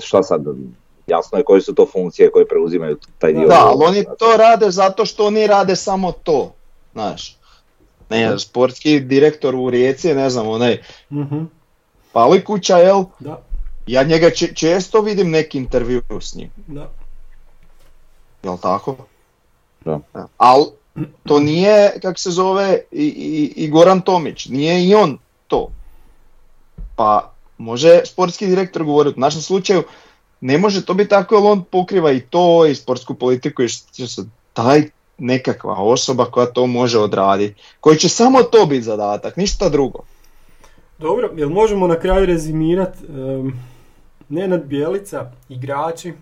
šta sad, jasno je koje su to funkcije koje preuzimaju taj dio. Da, ali oni to rade zato što oni rade samo to, znaš. Ne, sportski direktor u Rijeci, ne znam, onaj uh-huh. Palikuća, jel? Da. Ja njega često vidim neki intervju s njim. Da. Jel tako? Da. Ali to nije, kak se zove, i, i, i Goran Tomić, nije i on to. Pa može sportski direktor govoriti, u našem slučaju ne može to biti tako jer on pokriva i to i sportsku politiku i što se taj nekakva osoba koja to može odraditi, koji će samo to biti zadatak, ništa drugo. Dobro, jel možemo na kraju rezimirati, um, Nenad Bjelica, igrači,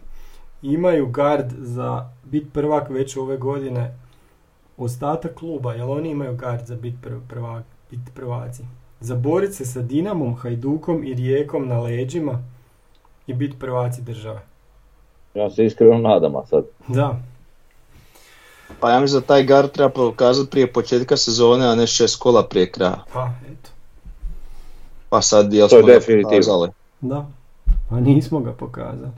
imaju gard za bit prvak već ove godine ostatak kluba, jel oni imaju gard za bit, prvak, bit prvaci? Za borit se sa Dinamom, Hajdukom i Rijekom na leđima i bit prvaci države. Ja se iskreno nadam, a sad. Da. Pa ja mislim da taj gard treba pokazati prije početka sezone, a ne šest kola prije kraja. Pa, eto. Pa sad jel smo ga pokazali? Da, pa nismo ga pokazali.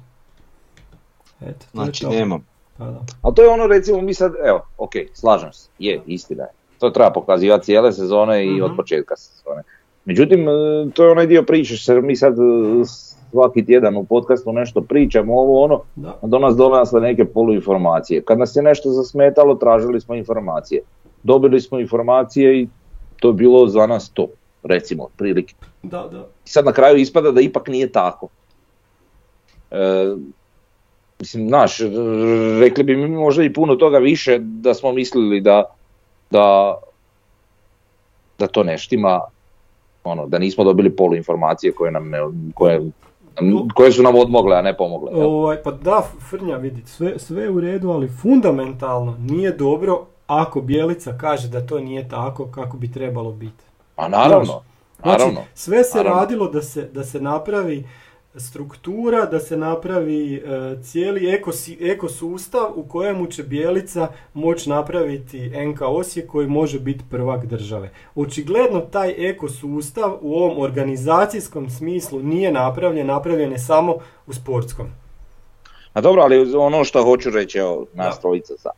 Eto, znači nemam. Pa da. A to je ono recimo mi sad, evo, ok, slažem se, je, istina je. To treba pokazivati cijele sezone i od mhm. početka sezone. Međutim, e, to je onaj dio priče, mi sad e, svaki tjedan u podcastu nešto pričamo, ovo ono, da. do nas dolazile neke poluinformacije. Kad nas je nešto zasmetalo, tražili smo informacije. Dobili smo informacije i to je bilo za nas to, recimo, prilike. Da, da. Sad na kraju ispada da ipak nije tako. E, mislim, znaš, rekli bi mi možda i puno toga više da smo mislili da, da, da to ne štima, ono, da nismo dobili polu informacije koje nam ne, koje, koje su nam odmogle, a ne pomogle. Ovaj, pa da, Frnja vidi, sve, sve u redu, ali fundamentalno nije dobro ako Bjelica kaže da to nije tako kako bi trebalo biti. A naravno, znači, naravno. sve se radilo da se, da se napravi struktura da se napravi e, cijeli ekosi, ekosustav u kojemu će Bijelica moći napraviti NK Osijek koji može biti prvak države. Očigledno taj ekosustav u ovom organizacijskom smislu nije napravljen, napravljen je samo u sportskom. A dobro, ali ono što hoću reći, evo, nas trojica sad.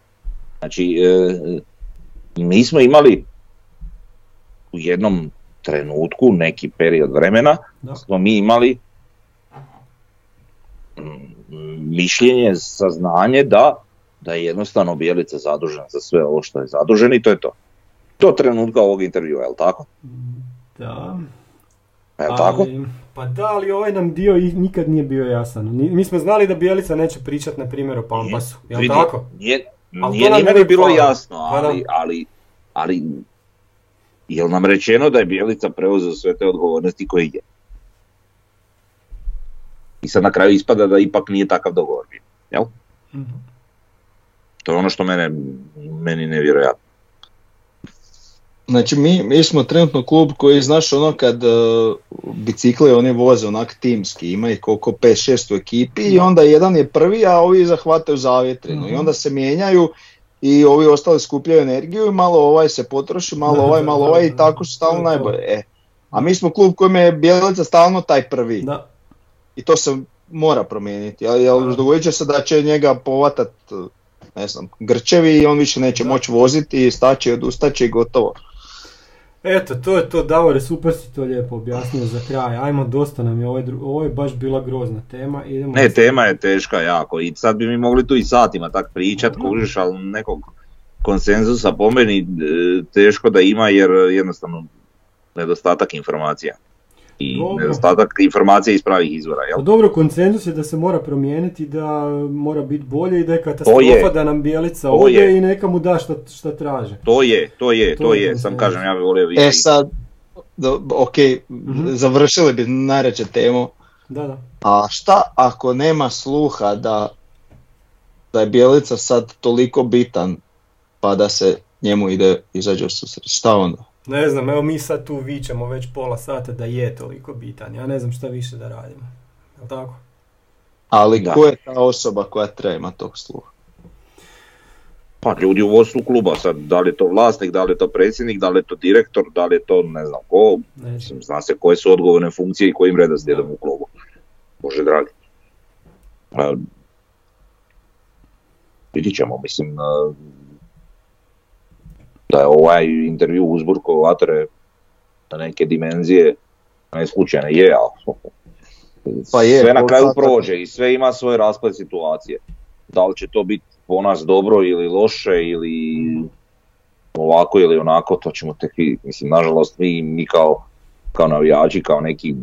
Znači, e, mi smo imali u jednom trenutku, neki period vremena, da. smo mi imali mišljenje, saznanje da, da je jednostavno Bijelica zadužen za sve ovo što je zadužen i to je to. To trenutka ovog intervjua, je li tako? Da. Je li tako? Pa da, ali ovaj nam dio nikad nije bio jasan. Mi smo znali da Bijelica neće pričati na primjer o Pampasu, je li tako? Nije, nije ni meni bilo jasno, pa ali, ali, ali je nam rečeno da je Bijelica preuzeo sve te odgovornosti koje je? I sad na kraju ispada da ipak nije takav dogovor bio. Jel? mm To je ono što mene, meni nevjerojatno. Znači mi, mi smo trenutno klub koji znaš ono kad uh, bicikle oni voze onak timski, ima ih koliko 5-6 u ekipi i onda jedan je prvi a ovi zahvataju zavjetrinu i mhm. onda se mijenjaju i ovi ostali skupljaju energiju i malo ovaj se potroši, malo ovaj, malo ovaj i tako su stalno najbolje. E, a mi smo klub kojem je Bjelica stalno taj prvi. Da i to se mora promijeniti. Jel, dogodit će se da će njega povatat ne znam, grčevi i on više neće moći voziti i staći, odustaće i gotovo. Eto, to je to, Davore, super si to lijepo objasnio za kraj. Ajmo, dosta nam je, ovo je, ovo je baš bila grozna tema. Idemo ne, tema je teška jako i sad bi mi mogli tu i satima tak pričat, kužiš, ali nekog konsenzusa po meni e, teško da ima jer jednostavno nedostatak informacija i dobro. nedostatak informacija iz pravih izvora. Jel? Dobro, konsenzus je da se mora promijeniti, da mora biti bolje i da je katastrofa da nam bijelica ode i neka mu da šta, šta traže. To je, to je, to, to je, sam kažem, ja bih volio vidjeti. E sad, do, ok, mm završili bi najreće temu. Da, da. A šta ako nema sluha da, da je bijelica sad toliko bitan pa da se njemu ide izađe u susret? Šta onda? Ne znam, evo mi sad tu vičemo već pola sata da je toliko bitan. Ja ne znam šta više da radimo. Jel tako? Ali da. ko je ta osoba koja treba tog sluha? Pa ljudi u vodstvu kluba sad, da li je to vlasnik, da li je to predsjednik, da li je to direktor, da li je to ne znam ko, mislim, zna se koje su odgovorne funkcije i kojim redoslijedom u klubu. Bože dragi. A, vidit ćemo, mislim, da je ovaj intervju uzburko vatre na neke dimenzije, ne slučajne je, ali pa je, sve na kraju prođe i sve ima svoje rasplet situacije. Da li će to biti po nas dobro ili loše ili ovako ili onako, to ćemo tek vidjeti. Mislim, nažalost, mi, mi kao, kao navijači, kao neki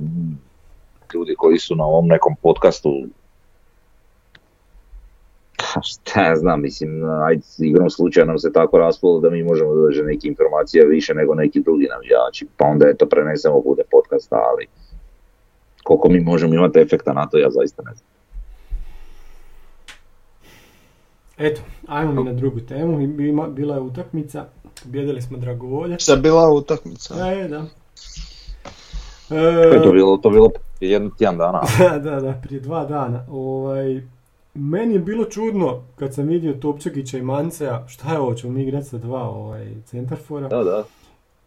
ljudi koji su na ovom nekom podcastu šta ja znam, mislim, ajde, igrom slučaja nam se tako raspolo da mi možemo doći neke informacije više nego neki drugi navijači, pa onda je to prenesemo bude podcast, ali koliko mi možemo imati efekta na to, ja zaista ne znam. Eto, ajmo mi na drugu temu. Bila je utakmica, pobjedili smo Dragovolje. Šta bila utakmica? E, da. E, to bilo, to bilo jedan tjedan dana. da, da, da, prije dva dana. Ovaj, meni je bilo čudno kad sam vidio Topčagića i Mancea, šta je ovo, ćemo mi igrati sa dva ovaj, centarfora. Da, da.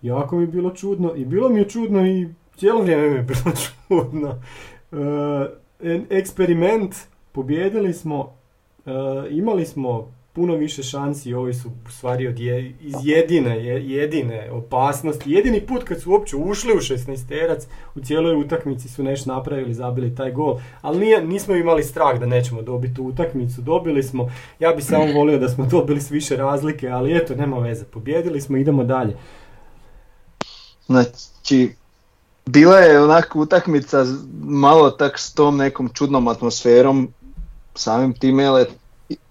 Jako mi je bilo čudno i bilo mi je čudno i cijelo vrijeme mi je bilo čudno. E, eksperiment, pobjedili smo, e, imali smo puno više šansi, ovi su u stvari od iz jedine, jedine opasnosti. Jedini put kad su uopće ušli u 16 terac, u cijeloj utakmici su nešto napravili, zabili taj gol. Ali nije, nismo imali strah da nećemo dobiti tu utakmicu. Dobili smo, ja bi samo volio da smo dobili s više razlike, ali eto, nema veze. Pobjedili smo, idemo dalje. Znači, bila je onako utakmica malo tak s tom nekom čudnom atmosferom, samim time je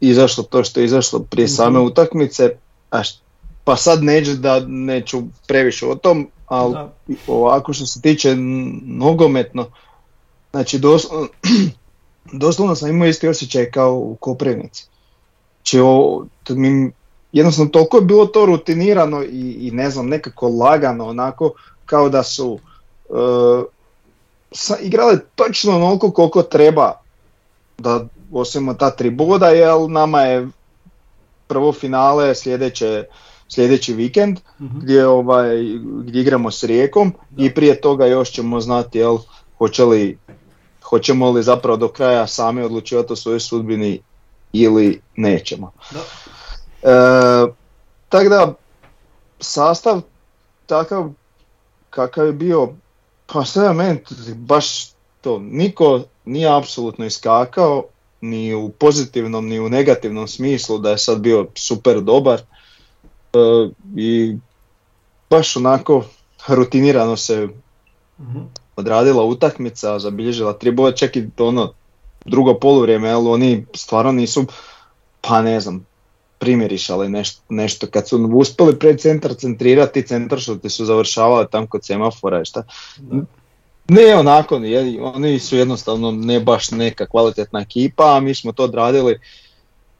izašlo to što je izašlo prije mhm. same utakmice, a pa sad neću da neću previše o tom, ali ovako što se tiče nogometno, znači doslovno, doslovno sam imao isti osjećaj kao u Koprivnici. Znači, o, mi, jednostavno toliko je bilo to rutinirano i, i ne znam, nekako lagano, onako kao da su uh, sa, igrali točno onoliko koliko treba da osvojimo ta tri boda, jer nama je prvo finale sljedeće, sljedeći vikend uh gdje, ovaj, gdje igramo s Rijekom i prije toga još ćemo znati jel, hoće li, hoćemo li zapravo do kraja sami odlučivati o svojoj sudbini ili nećemo. Da. E, tako da, sastav takav kakav je bio, pa sve meni baš to, niko nije apsolutno iskakao, ni u pozitivnom ni u negativnom smislu da je sad bio super dobar e, i baš onako rutinirano se mhm. odradila utakmica, zabilježila tri boje, čak i ono drugo poluvrijeme, ali oni stvarno nisu, pa ne znam, primjerišali nešto, nešto. Kad su uspjeli pred centar centrirati, centar što ti su završavali tam kod semafora i šta. Ne onako, oni su jednostavno ne baš neka kvalitetna ekipa, a mi smo to odradili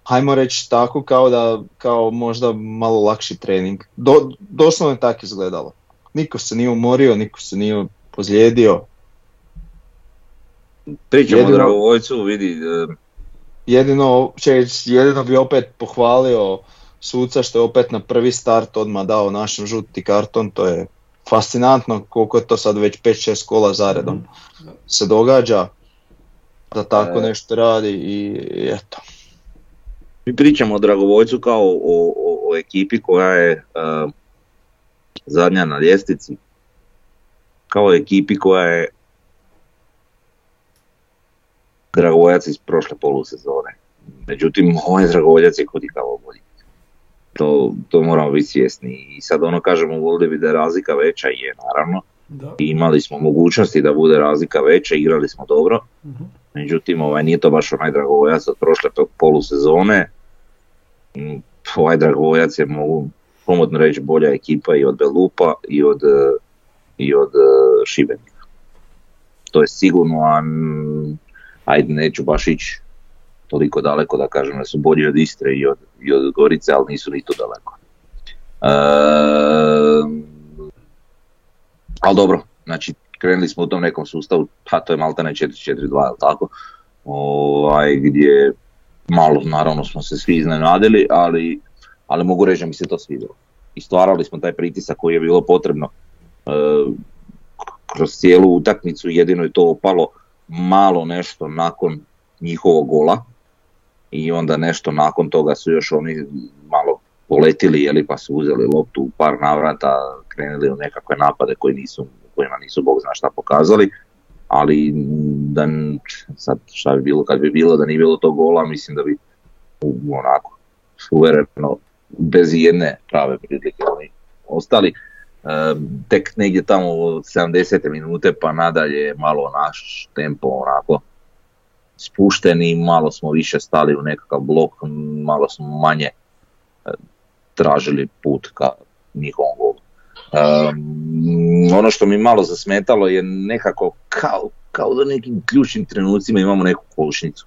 hajmo reći tako kao da kao možda malo lakši trening. Do, doslovno je tako izgledalo. Niko se nije umorio, niko se nije pozlijedio. Pričamo o Dragovojcu, vidi, Jedino, jedino bi opet pohvalio suca što je opet na prvi start odmah dao našem žuti karton, to je fascinantno koliko je to sad već 5-6 kola zaredom mhm. se događa da tako e. nešto radi i eto. Mi pričamo o Dragovojcu kao o, o, o ekipi koja je uh, zadnja na ljestvici, kao ekipi koja je Dragovoljac iz prošle polusezone. Međutim, ovaj Dragovoljac je kod kao bolji. To, to moramo biti svjesni. I sad ono kažemo volili bi da je razlika veća, je naravno. Da. I imali smo mogućnosti da bude razlika veća, igrali smo dobro. uh Međutim, ovaj, nije to baš onaj Dragovoljac od prošle polusezone. Mm, ovaj Dragovoljac je, mogu pomodno reći, bolja ekipa i od Belupa i od, i od eh, Šibenika. To je sigurno, a ajde neću baš ići toliko daleko da kažem da su bolji od Istre i od, i od Gorice, ali nisu ni tu daleko. E, ali dobro, znači krenuli smo u tom nekom sustavu, pa to je maltene 4-4-2, tako? Ovaj, gdje malo naravno smo se svi iznenadili, ali, ali mogu reći da mi se to svidjelo. I stvarali smo taj pritisak koji je bilo potrebno e, kroz cijelu utakmicu, jedino je to opalo malo nešto nakon njihovog gola i onda nešto nakon toga su još oni malo poletili jeli, pa su uzeli loptu u par navrata, krenuli u nekakve napade koji nisu, kojima nisu bog zna šta pokazali, ali da sad šta bi bilo kad bi bilo da nije bilo tog gola, mislim da bi onako suvereno bez jedne prave prilike oni ostali tek negdje tamo od 70. minute pa nadalje malo naš tempo onako spušteni, malo smo više stali u nekakav blok, malo smo manje tražili put ka njihovom golu. ono što mi malo zasmetalo je nekako kao, kao da nekim ključnim trenucima imamo neku kolušnicu.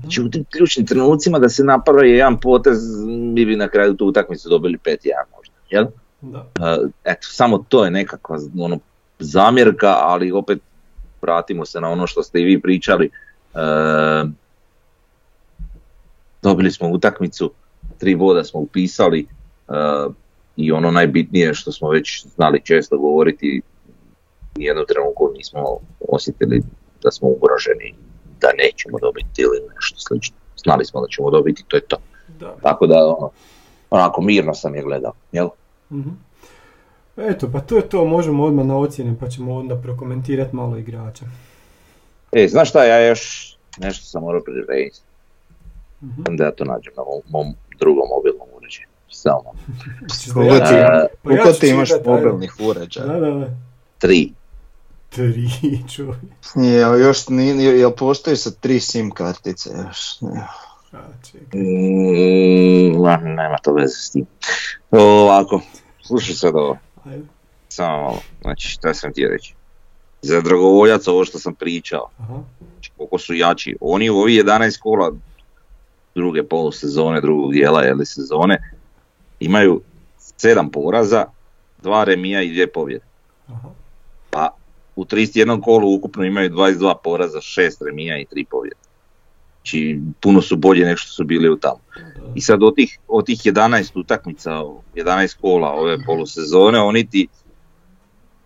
Znači u tim ključnim trenucima da se napravi jedan potez, mi bi na kraju tu utakmicu dobili 5-1 možda, jel? Da. Uh, eto, samo to je nekakva ono, zamjerka, ali opet vratimo se na ono što ste i vi pričali. Uh, dobili smo utakmicu, tri boda smo upisali uh, i ono najbitnije što smo već znali često govoriti, nijednu trenutku nismo osjetili da smo ugroženi, da nećemo dobiti ili nešto slično. Znali smo da ćemo dobiti, to je to. Da. Tako da ono, onako mirno sam je gledao, jel? mm Eto, pa to je to, možemo odmah na ocjene pa ćemo onda prokomentirati malo igrača. E, znaš šta, ja još nešto sam morao prirediti. Mm-hmm. Da ja to nađem na mom, drugom mobilnom uređaju. Samo. Koliko ti imaš mobilnih uređaja? Da, da, da. Tri. Tri čovjek. Je, još nije, jel postoji sa tri sim kartice još? Ne. Mm, nema to veze s tim. Ovako, slušaj sad ovo. Ajde. Samo malo, znači šta sam ti reći. Za dragovoljac ovo što sam pričao, Aha. Znači, koliko su jači. Oni u ovih 11 kola druge polusezone, drugog dijela ili sezone, imaju sedam poraza, dva remija i dvije pobjede. Aha. Pa u 31 kolu ukupno imaju 22 poraza, šest remija i tri pobjede. Znači puno su bolje nego što su bili u tamo. I sad od tih, od tih 11 utakmica, 11 kola ove polusezone, oni ti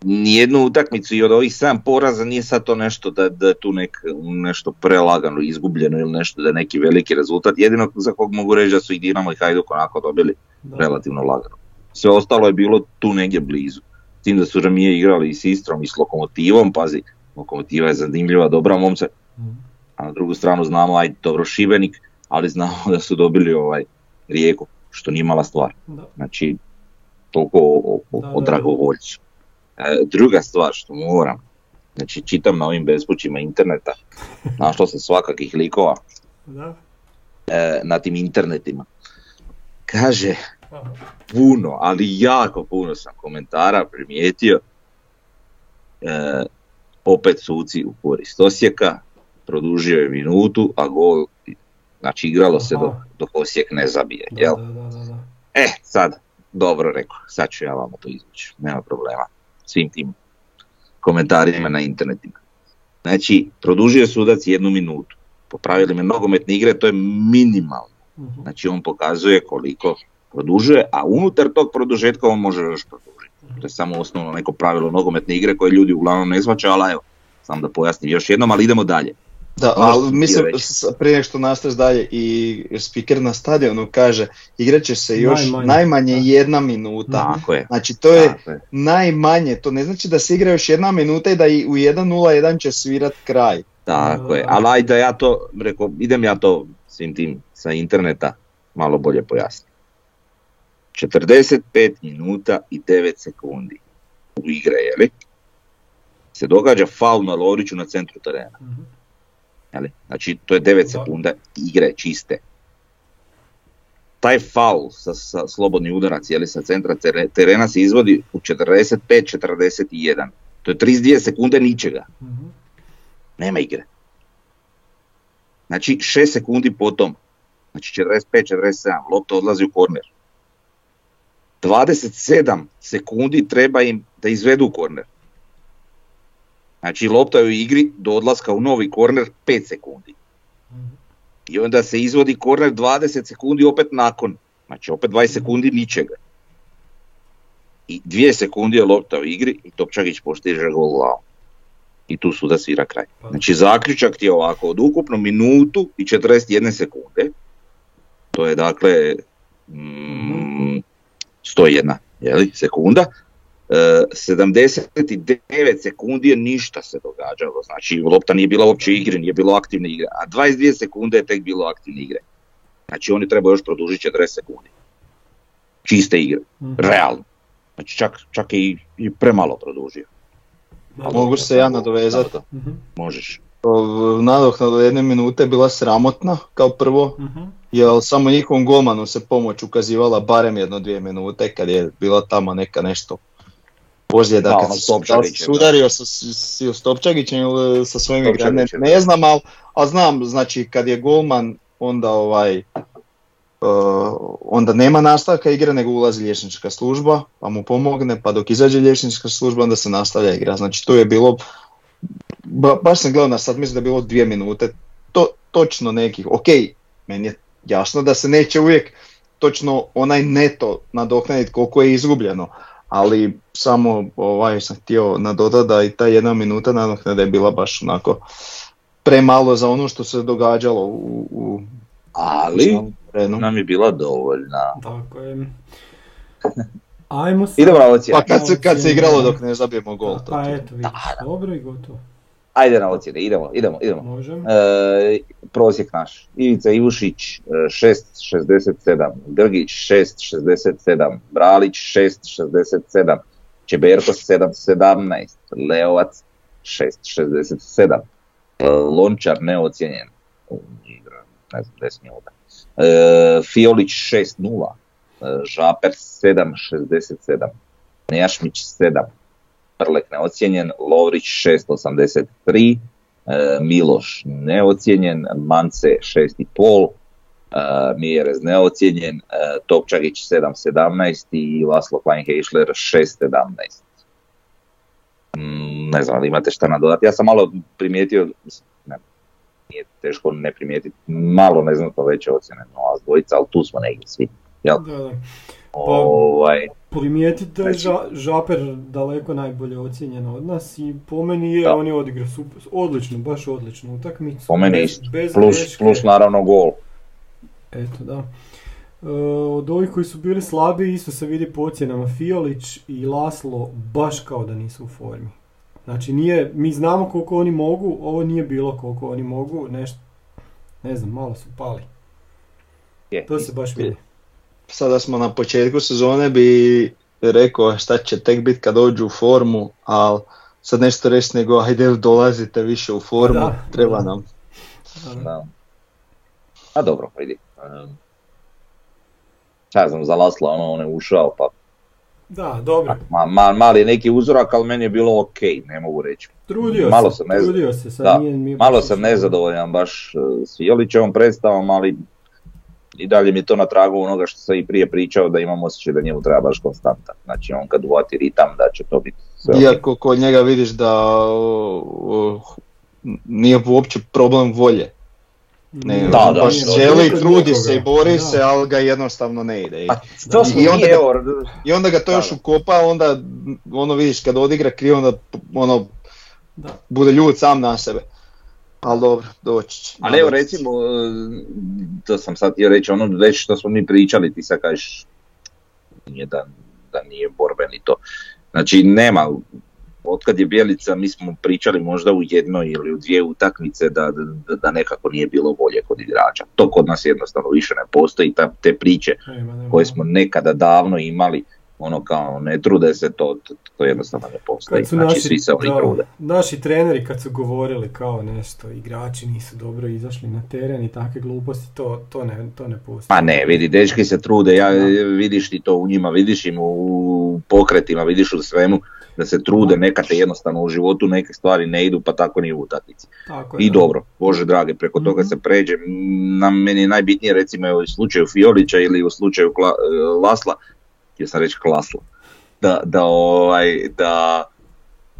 nijednu utakmicu i od ovih 7 poraza nije sad to nešto da, da je tu nek, nešto prelagano, izgubljeno ili nešto da je neki veliki rezultat. Jedino za kog mogu reći da su i Dinamo i Hajduk onako dobili relativno lagano. Sve ostalo je bilo tu negdje blizu. S tim da su Ramije igrali i s Istrom i s Lokomotivom, pazi, Lokomotiva je zanimljiva, dobra momca, a na drugu stranu znamo, aj dobro Šibenik, ali znamo da su dobili ovaj Rijeku, što nije mala stvar. Da. Znači, toliko o, o, o dragovoljcu. E, druga stvar što moram, znači čitam na ovim bespućima interneta, našlo se svakakih likova da. E, na tim internetima. Kaže, puno, ali jako puno sam komentara primijetio, e, opet suci u korist Osijeka, produžio je minutu, a gol, znači igralo se dok, dok Osijek ne zabije, jel? E, sad, dobro rekao, sad ću ja vam to izvući, nema problema, svim tim komentarima na internetima. Znači, produžio sudac jednu minutu, po pravilima nogometne igre to je minimalno, mhm. znači on pokazuje koliko produžuje, a unutar tog produžetka on može još produžiti. To je samo osnovno neko pravilo nogometne igre koje ljudi uglavnom ne zvačaju, ali evo, sam da pojasnim još jednom, ali idemo dalje. Da, ali mislim, prije što nastaviš dalje i speaker na stadionu kaže igrat će se još najmanje, najmanje jedna minuta. Tako je. Znači to je, najmanje, to ne znači da se igra još jedna minuta i da i u 1.01 će svirat kraj. Tako je, ali ajde ja to, reko, idem ja to svim tim sa interneta malo bolje pojasniti. 45 minuta i 9 sekundi u igre, li? Se događa faul na Loriću na centru terena. Mm Znači to je 9 sekunda igre čiste. Taj faul sa, sa slobodni udarac jeli, sa centra terena se izvodi u 45-41. To je 32 sekunde ničega. mm Nema igre. Znači 6 sekundi potom, znači 45-47, lopta odlazi u korner. 27 sekundi treba im da izvedu korner. Znači lopta je u igri do odlaska u novi korner 5 sekundi. I onda se izvodi korner 20 sekundi opet nakon. Znači opet 20 sekundi ničega. I 2 sekundi je lopta u igri i Topčagić postiže gol glavom. I tu suda svira kraj. Pa. Znači zaključak ti je ovako, od ukupno minutu i 41 sekunde, to je dakle mm, 101 jeli, sekunda, 79 sekundi je ništa se događalo, znači lopta nije bila uopće igre, nije bilo aktivne igre, a 22 sekunde je tek bilo aktivne igre. Znači oni trebaju još produžiti 40 sekundi. Čiste igre, mm realno. Znači čak, čak je i, i premalo produžio. Mogu se ja nadovezati? Mhm. Možeš. Nadoknada jedne minute je bila sramotna kao prvo, uh jer samo njihovom golmanu se pomoć ukazivala barem jedno dvije minute kad je bila tamo neka nešto ozljeda kad se udario sa, sa Stopčagićem ili sa svojim igračima, ne, ne znam, ali, ali znam, znači kad je golman onda ovaj uh, onda nema nastavka igre nego ulazi liječnička služba pa mu pomogne pa dok izađe liječnička služba onda se nastavlja igra. Znači to je bilo ba, baš sam gledao na sad mislim da je bilo dvije minute to, točno nekih, ok, meni je jasno da se neće uvijek točno onaj neto nadoknaditi koliko je izgubljeno, ali samo ovaj sam htio nadodati da i ta jedna minuta nadoknada je bila baš onako premalo za ono što se događalo u, u ali nam je bila dovoljna. Tako je. Ajmo se... Idemo Pa kad se, kad se igralo dok ne zabijemo gol. Pa eto, vidiš, dobro i gotovo. Ajde na ocjene, idemo, idemo, idemo. Možem. E, prosjek naš. Ivica Ivušić 6.67, Grgić 6.67, Bralić 6.67, Čeberko 7.17, Leovac 6.67, e, Lončar neocijenjen, ne znam, 10 minuta. E, Fiolić 6.0, e, Žaper 7.67, Nejašmić 7, Prlek neocijenjen, Lovrić 683, e, Miloš neocijenjen, Mance 6,5, e, Mijerez neocijenjen, e, Topčagić 7.17 i Laslo Kleinheisler 6.17. Mm, ne znam ali imate šta nadodati. Ja sam malo primijetio, ne, nije teško ne primijetiti, malo ne znam to veće ocjene, no a dvojica, ali tu smo negdje svi. Jel? Da, da. Pa, ovaj, primijetiti da je znači- Žaper daleko najbolje ocijenjen od nas i po meni je, on je odigrao super, odlično, baš odlično utakmicu. Po meni isto, plus, plus naravno gol. Eto da. E, od ovih koji su bili slabi isto se vidi po ocjenama Fiolić i Laslo baš kao da nisu u formi. Znači nije, mi znamo koliko oni mogu, ovo nije bilo koliko oni mogu, nešto, ne znam, malo su pali. Je, to se baš vidi sada smo na početku sezone bi rekao šta će tek biti kad dođu u formu, ali sad nešto reći nego ajde dolazite više u formu, treba nam. Da. A dobro, vidi. Ja znam, za Lasla ono, on je ušao pa... Da, dobro. Ma, ma, mali neki uzorak, ali meni je bilo ok, ne mogu reći. Trudio malo se, sam trudio se. Sad da, nije mi malo sam nezadovoljan baš s Jelićevom predstavom, ali i dalje mi je to na tragu onoga što sam i prije pričao da imam osjećaj da njemu treba baš konstanta. Znači on kad uvati ritam da će to biti sve. Iako kod njega vidiš da nije uopće problem volje. Ne, da, da, baš želi, trudi se i bori se, ali ga jednostavno ne ide. I, to i, onda ga, I onda ga to još ukopa, onda ono vidiš kad odigra krivo, onda ono, da. bude ljud sam na sebe ali dobro, doći će. Ali evo recimo, e, to sam sad htio reći, ono već što smo mi pričali, ti sad kažeš nije da, da nije borbeni to. Znači nema, otkad je Bjelica, mi smo pričali možda u jednoj ili u dvije utakmice da, da, da nekako nije bilo volje kod igrača. To kod nas jednostavno više ne postoji, ta, te priče koje smo nekada davno imali, ono kao ne trude se, to, to, jednostavno ne postoji. Kad su znači, naši, svi se oni trude. Naši treneri kad su govorili kao nešto, igrači nisu dobro izašli na teren i takve gluposti, to, to, ne, to ne postoji. Pa ne, vidi, dečki se trude, ja, vidiš ti to u njima, vidiš im u pokretima, vidiš u svemu da se trude, neka te jednostavno u životu neke stvari ne idu, pa tako ni u utakmici. I dobro, Bože drage, preko toga mhm. se pređe. Na meni je najbitnije recimo u slučaju Fiolića ili u slučaju Lasla, htio sam reći klaslo, da, da, ovaj, da,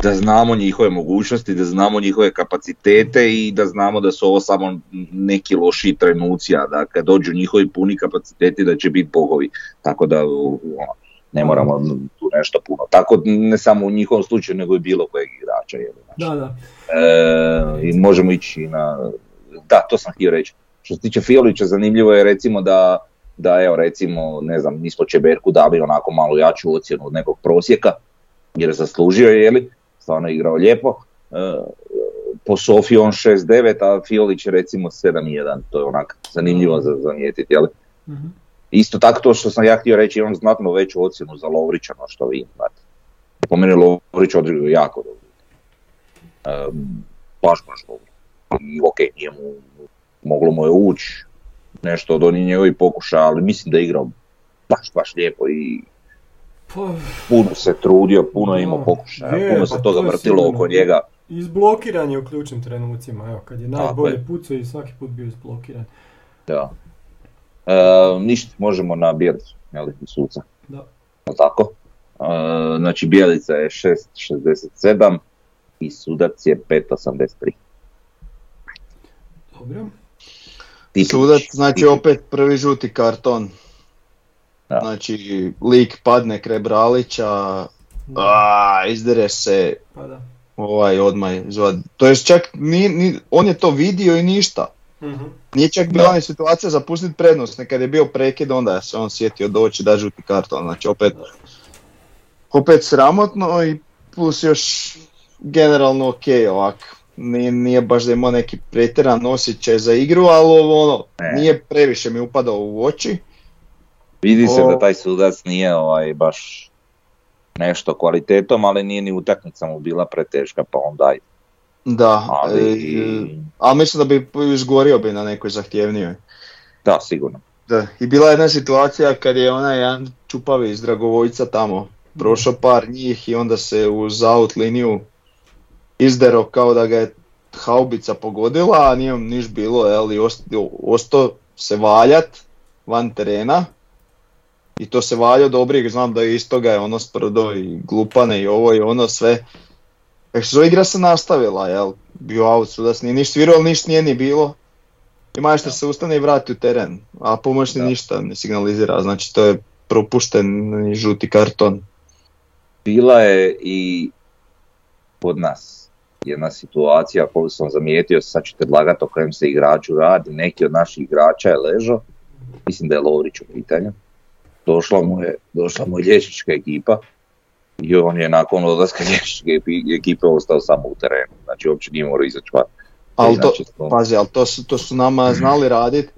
da znamo njihove mogućnosti, da znamo njihove kapacitete i da znamo da su ovo samo neki loši trenuci, a da kad dođu njihovi puni kapaciteti da će biti bogovi. Tako da ono, ne moramo tu nešto puno. Tako ne samo u njihovom slučaju, nego i bilo kojeg igrača. Je, znači. da, da. E, I možemo ići na... Da, to sam htio reći. Što se tiče Fiolića, zanimljivo je recimo da da evo recimo, ne znam, mi smo Čeberku dali onako malo jaču ocjenu od nekog prosjeka, jer je zaslužio je, li, stvarno je igrao lijepo. E, po Sofiji on 6-9, a Fiolić je recimo 7-1, to je onak zanimljivo za zamijetiti, jel? mm Isto tako to što sam ja htio reći, on znatno veću ocjenu za Lovrića, no što vi imate. Po meni Lovrić odigrao jako dobro. E, baš, baš dobro. I ok, nije mu, moglo mu je ući, nešto od onih njegovih pokušaja, ali mislim da je igrao baš, baš lijepo i Pa, puno se trudio, puno imao pokušaja, puno se pa toga vrtilo oko njega. Izblokiran je u ključnim trenucima, evo, kad je najbolje pucao i svaki put bio izblokiran. Da. E, ništa, možemo na Bijelicu, jel, suca. Da. Tako? E, znači Bijelica je 6.67 i sudac je 5.83. Dobro. Sudac, znači opet prvi žuti karton. Da. Znači, lik padne kraj Bralića, a, izdere se, pa da. ovaj odmah zvad. To jest čak, ni, ni, on je to vidio i ništa. mm Nije čak bila ni situacija za pustiti prednost, nekad je bio prekid, onda se on sjetio doći da žuti karton, znači opet, opet sramotno i plus još generalno ok ovak. Nije, nije baš da imao neki pretjeran osjećaj za igru, ali ono, nije previše mi upadao u oči. Vidi se da taj sudac nije ovaj baš nešto kvalitetom, ali nije ni utakmica mu bila preteška, pa onda aj. Da, ali, e, ali mislim da bi izgorio bi na nekoj zahtjevnijoj. Da, sigurno. Da, i bila je jedna situacija kad je onaj jedan čupavi iz Dragovojca tamo prošao par njih i onda se uz out liniju izdero kao da ga je haubica pogodila, a nije niš bilo, ali ostao se valjat van terena i to se valja dobrih, znam da je iz toga je ono sprdo i glupane i ovo i ono sve. E što igra se nastavila, jel, bio out sudac, nije ništa svirao, ništa nije ni bilo. I majstor se ustane i vrati u teren, a pomoćni ništa ne signalizira, znači to je propušten žuti karton. Bila je i kod nas jedna situacija koju sam zamijetio, sad ću te lagati o kojem se igraču radi, neki od naših igrača je ležao, mislim da je Lovrić u pitanju, došla mu je, došla mu je liječnička ekipa i on je nakon odlaska liječničke ekipe ostao samo u terenu, znači uopće nije morao izaći van. Ali to, pazi, ali to su, to su nama mhm. znali raditi,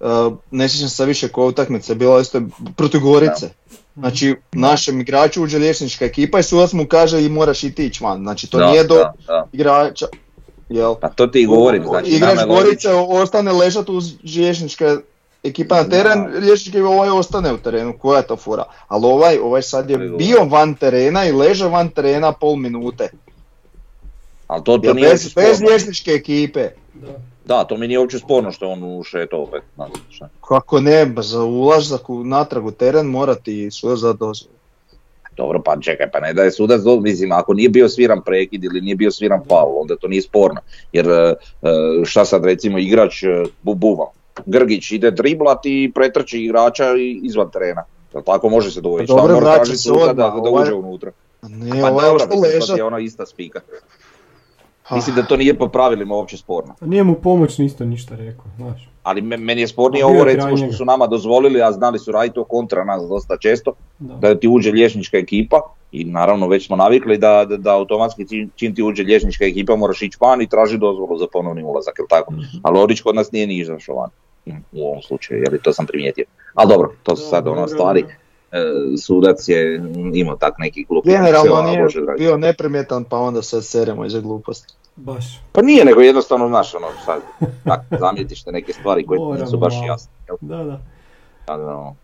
uh, ne sjećam se više koja utakmica, bila isto protiv Gorice. Znači, našem igraču uđe liječnička ekipa i sudac mu kaže i moraš i tići van. Znači, to nije do igrača. Jel? Pa to ti govorim. Znači, Igrač Gorice ostane ležati uz liječnička ekipa na teren, liječnički ovaj ostane u terenu, koja je to fura. Ali ovaj, ovaj sad je bio van terena i leže van terena pol minute. Ali to, to nije bez, bez liječničke ekipe. Da. Da. to mi nije uopće sporno što on ušeto opet. Kako ne, za ulazak natrag u teren morati sudac za dozvolu. Dobro, pa čekaj, pa ne da je sudac, mislim, ako nije bio sviran prekid ili nije bio sviran faul, onda to nije sporno. Jer e, e, šta sad recimo igrač e, buva, Grgić ide driblati i pretrči igrača izvan terena. Jel tako može se dovoljiti? Pa dobro, vraća se odmah. Da, da uđe unutra. Ne, pa ovaj dobro, mislim, je ona ista spika. Mislim da to nije po pravilima uopće sporno. A nije mu pomoć isto ništa rekao, znaš. Ali meni je spornije ovo recimo što su nama dozvolili, a znali su raditi to kontra nas dosta često, da. da ti uđe liječnička ekipa i naravno već smo navikli da, da, da automatski čim ti uđe liječnička ekipa moraš ići van i traži dozvolu za ponovni ulazak, jel tako? Mm-hmm. Ali Orić kod nas nije ni izašao van u ovom slučaju, jer to sam primijetio. Ali dobro, to su sad ono stvari. E, sudac je imao tak neki glupi. Generalno nije bio neprimjetan pa onda se seremo iza gluposti. Baš. Pa nije, nego jednostavno znaš ono sad, tak, zamijetiš te neke stvari koje nisu baš jasne. Da, da. Ono,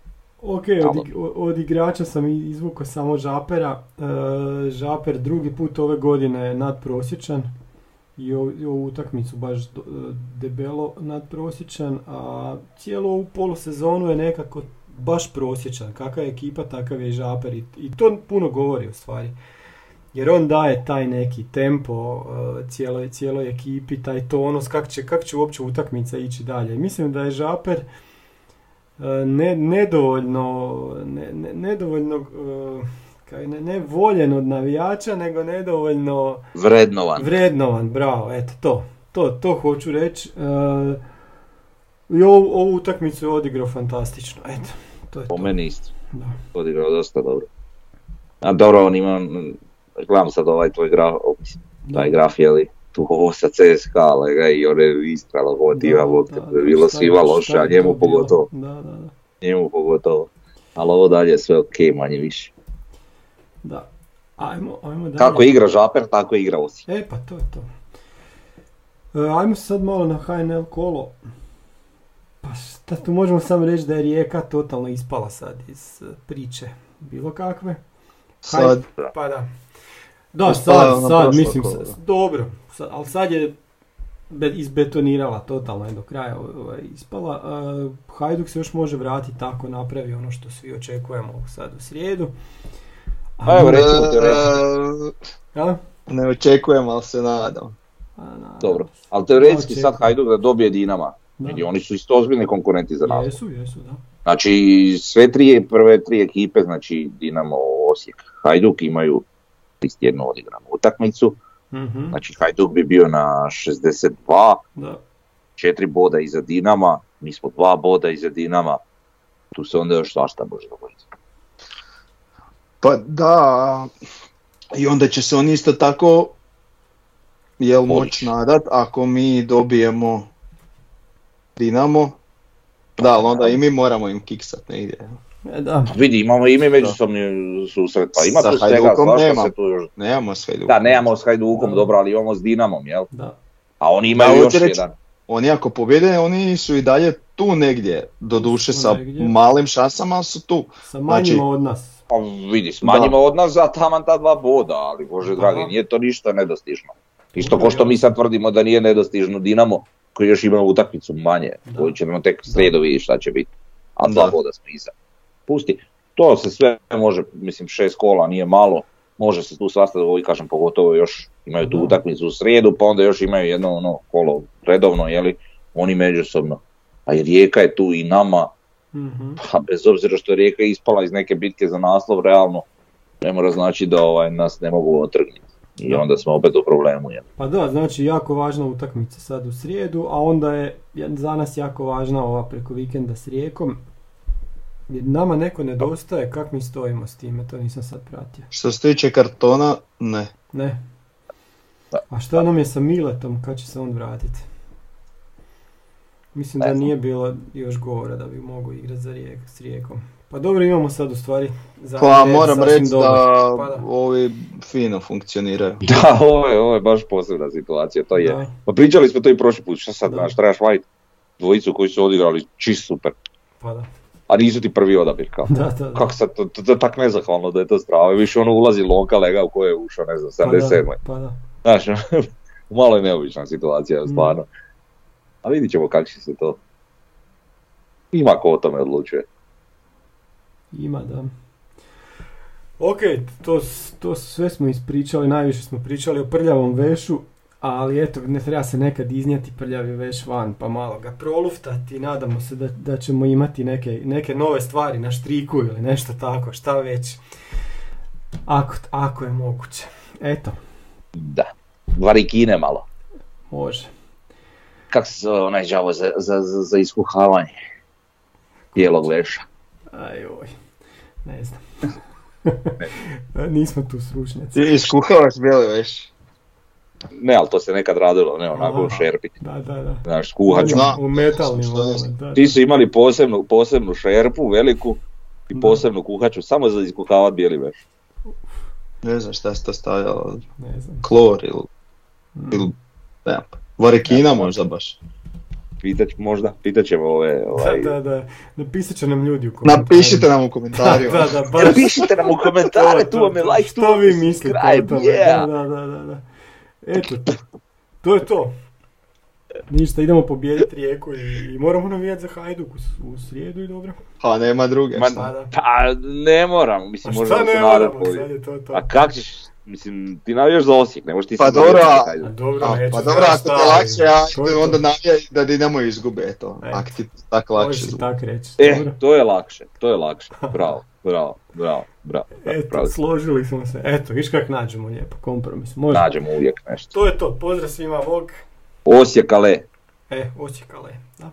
ok, od, od, igrača sam izvukao samo Žapera. E, žaper drugi put ove godine je nadprosječan i ovu utakmicu baš debelo nadprosječan, a cijelu ovu polusezonu je nekako baš prosječan. Kakva je ekipa, takav je i Žaper i, i to puno govori u stvari. Jer on daje taj neki tempo uh, cijeloj, cijeloj ekipi, taj tonus, kako će, kak će uopće utakmica ići dalje. Mislim da je Žaper uh, ne, nedovoljno, ne, ne, nedovoljno uh, kaj ne, ne voljen od navijača, nego nedovoljno vrednovan. Vrednovan, bravo, eto to. To, to hoću reći. Uh, I ovu, ovu utakmicu je odigrao fantastično, eto. To je po meni isto. Da. Odigrao dosta dobro. A dobro, on ima, gledam sad ovaj tvoj graf, mislim, taj graf je li tu ovo sa CSKA, lega i one istra lokomotiva, da, bilo svima loše, a njemu pogotovo. Da, da, da. Njemu pogotovo. Ali ovo dalje sve ok, manje više. Da. Ajmo, ajmo dalje. Kako igra Žaper, tako igra Osijek. E pa to je to. E, ajmo sad malo na HNL kolo. Pa šta tu možemo samo reći da je Rijeka totalno ispala sad iz e, priče bilo kakve. Sad. Pa da. Da, sad, sad, mislim, dobro, sad, ali sad je izbetonirala totalno je do kraja ovaj, ispala. Hajduk se još može vratiti tako napravi ono što svi očekujemo sad u srijedu. A evo recimo ja? Ne očekujem, ali se nadam. Dobro, ali teoretski sad Hajduk da dobije Dinama. Da. oni su isto ozbiljni konkurenti za nas. Jesu, jesu, da. Znači sve tri, prve tri ekipe, znači Dinamo, Osijek, Hajduk imaju jednu odigranu utakmicu. mm Znači Hajduk bi bio na 62, da. četiri boda iza Dinama, mi smo dva boda iza Dinama, tu se onda još svašta može dogoditi. Pa da, i onda će se on isto tako jel moć nadat ako mi dobijemo Dinamo, da, ali onda i mi moramo im kiksat negdje. E, da. Vidi, imamo i mi međusobni susret, pa ima tu svega, nema. se tu još... Nemamo s Hajdukom. Da, nemamo s Hajdukom, dobro, ali imamo s Dinamom, jel? Da. A oni imaju još jedan. Oni ako pobjede, oni su i dalje tu negdje, doduše sa malim šansama, ali su tu. Sa manjima znači, od nas. Pa vidi, s manjima od nas za taman ta dva boda, ali bože dragi, nije to ništa nedostižno. Isto ko što mi sad tvrdimo da nije nedostižno Dinamo, koji još ima utakmicu manje, koji ćemo tek slijedu vidjeti šta će biti, a dva boda smo iza. Pusti, to se sve može, mislim šest kola nije malo, može se tu sastaviti, ovi kažem pogotovo još imaju tu utakmicu u srijedu, pa onda još imaju jedno ono kolo redovno, jeli, oni međusobno. A i Rijeka je tu i nama, mm pa bez obzira što je Rijeka ispala iz neke bitke za naslov, realno ne mora znači da ovaj, nas ne mogu otrgnuti i onda smo opet u problemu. Ja. Pa da, znači jako važna utakmica sad u srijedu, a onda je za nas jako važna ova preko vikenda s Rijekom. Nama neko nedostaje, kak mi stojimo s time, to nisam sad pratio. Što se tiče kartona, ne. Ne. A što nam je sa Miletom, kad će se on vratiti? Mislim da nije bilo još govora da bi mogu igrati za rijek, s Rijekom. Pa dobro imamo sad u stvari. Pa moram reći da, pa da, ovi fino funkcioniraju. Da, ovo je, ovo je baš posebna situacija, to je. Pa pričali smo to i prošli put, šta sad, znaš, trebaš vaditi dvojicu koji su odigrali čist super. Pa da. A nisu ti prvi odabir kao. Da, da, da. Kako sad, to, to, to je tak nezahvalno da je to strava. Više ono ulazi Lonka Lega u koje je ušao, ne znam, 77. Pa da, pa da. Znaš, malo je neobična situacija, mm. stvarno. A vidit ćemo kako će se to... Ima ko o tome odlučuje. Ima, da. Ok, to, to sve smo ispričali, najviše smo pričali o prljavom vešu, ali eto, ne treba se nekad iznijeti prljavi veš van, pa malo ga proluftati, nadamo se da, da ćemo imati neke, neke nove stvari na štriku ili nešto tako, šta već, ako, ako je moguće. Eto. Da, varikine malo. Može. Kako se zove onaj džavo za, za, za, za iskuhavanje bijelog veša? Ajoj, ne znam. Nismo tu stručnjaci. Ti iskuhavaš bijeli veš? Ne, ali to se nekad radilo, ne, onako u šerpi. Da, da, da. Znaš, skuhač. U metalnim da, Ti su imali posebnu, posebnu šerpu, veliku, i posebnu kuhaču, samo za iskuhavat bijeli veš. Ne znam šta se to stavljalo, ne znam. klor ili, mm. ili ne, varekina možda baš. Pitat, možda, pitat ćemo ove... Ovaj... Da, da, da, napisat će nam ljudi u komentarima. Napišite nam u komentarima. da, da, baš... Napišite nam u komentare, tu vam je like, tu vam je subscribe, yeah. Da, da, da, da. Eto, to je to. Ništa, idemo pobijediti Rijeku i, i moramo navijati za Hajduk u, u srijedu i dobro. Pa nema druge. Ma, pa, pa ne moram, mislim možda se moramo, sad je to to. A kak ćeš, mislim ti navijaš za Osijek, ne možeš ti pa dobro, dobro, a, pa dobro, ako te lakše, ja onda navijaj da Dinamo izgube, eto, ako ti tako lakše. Možeš tak reći. E, dobro. to je lakše, to je lakše, bravo, bravo, bravo, bravo. Eto, bravo. složili smo se, eto, viš kak nađemo lijepo kompromis. Može. Nađemo uvijek nešto. To je to, pozdrav svima, Bog. Osijek ale. E, Osijek ale, da.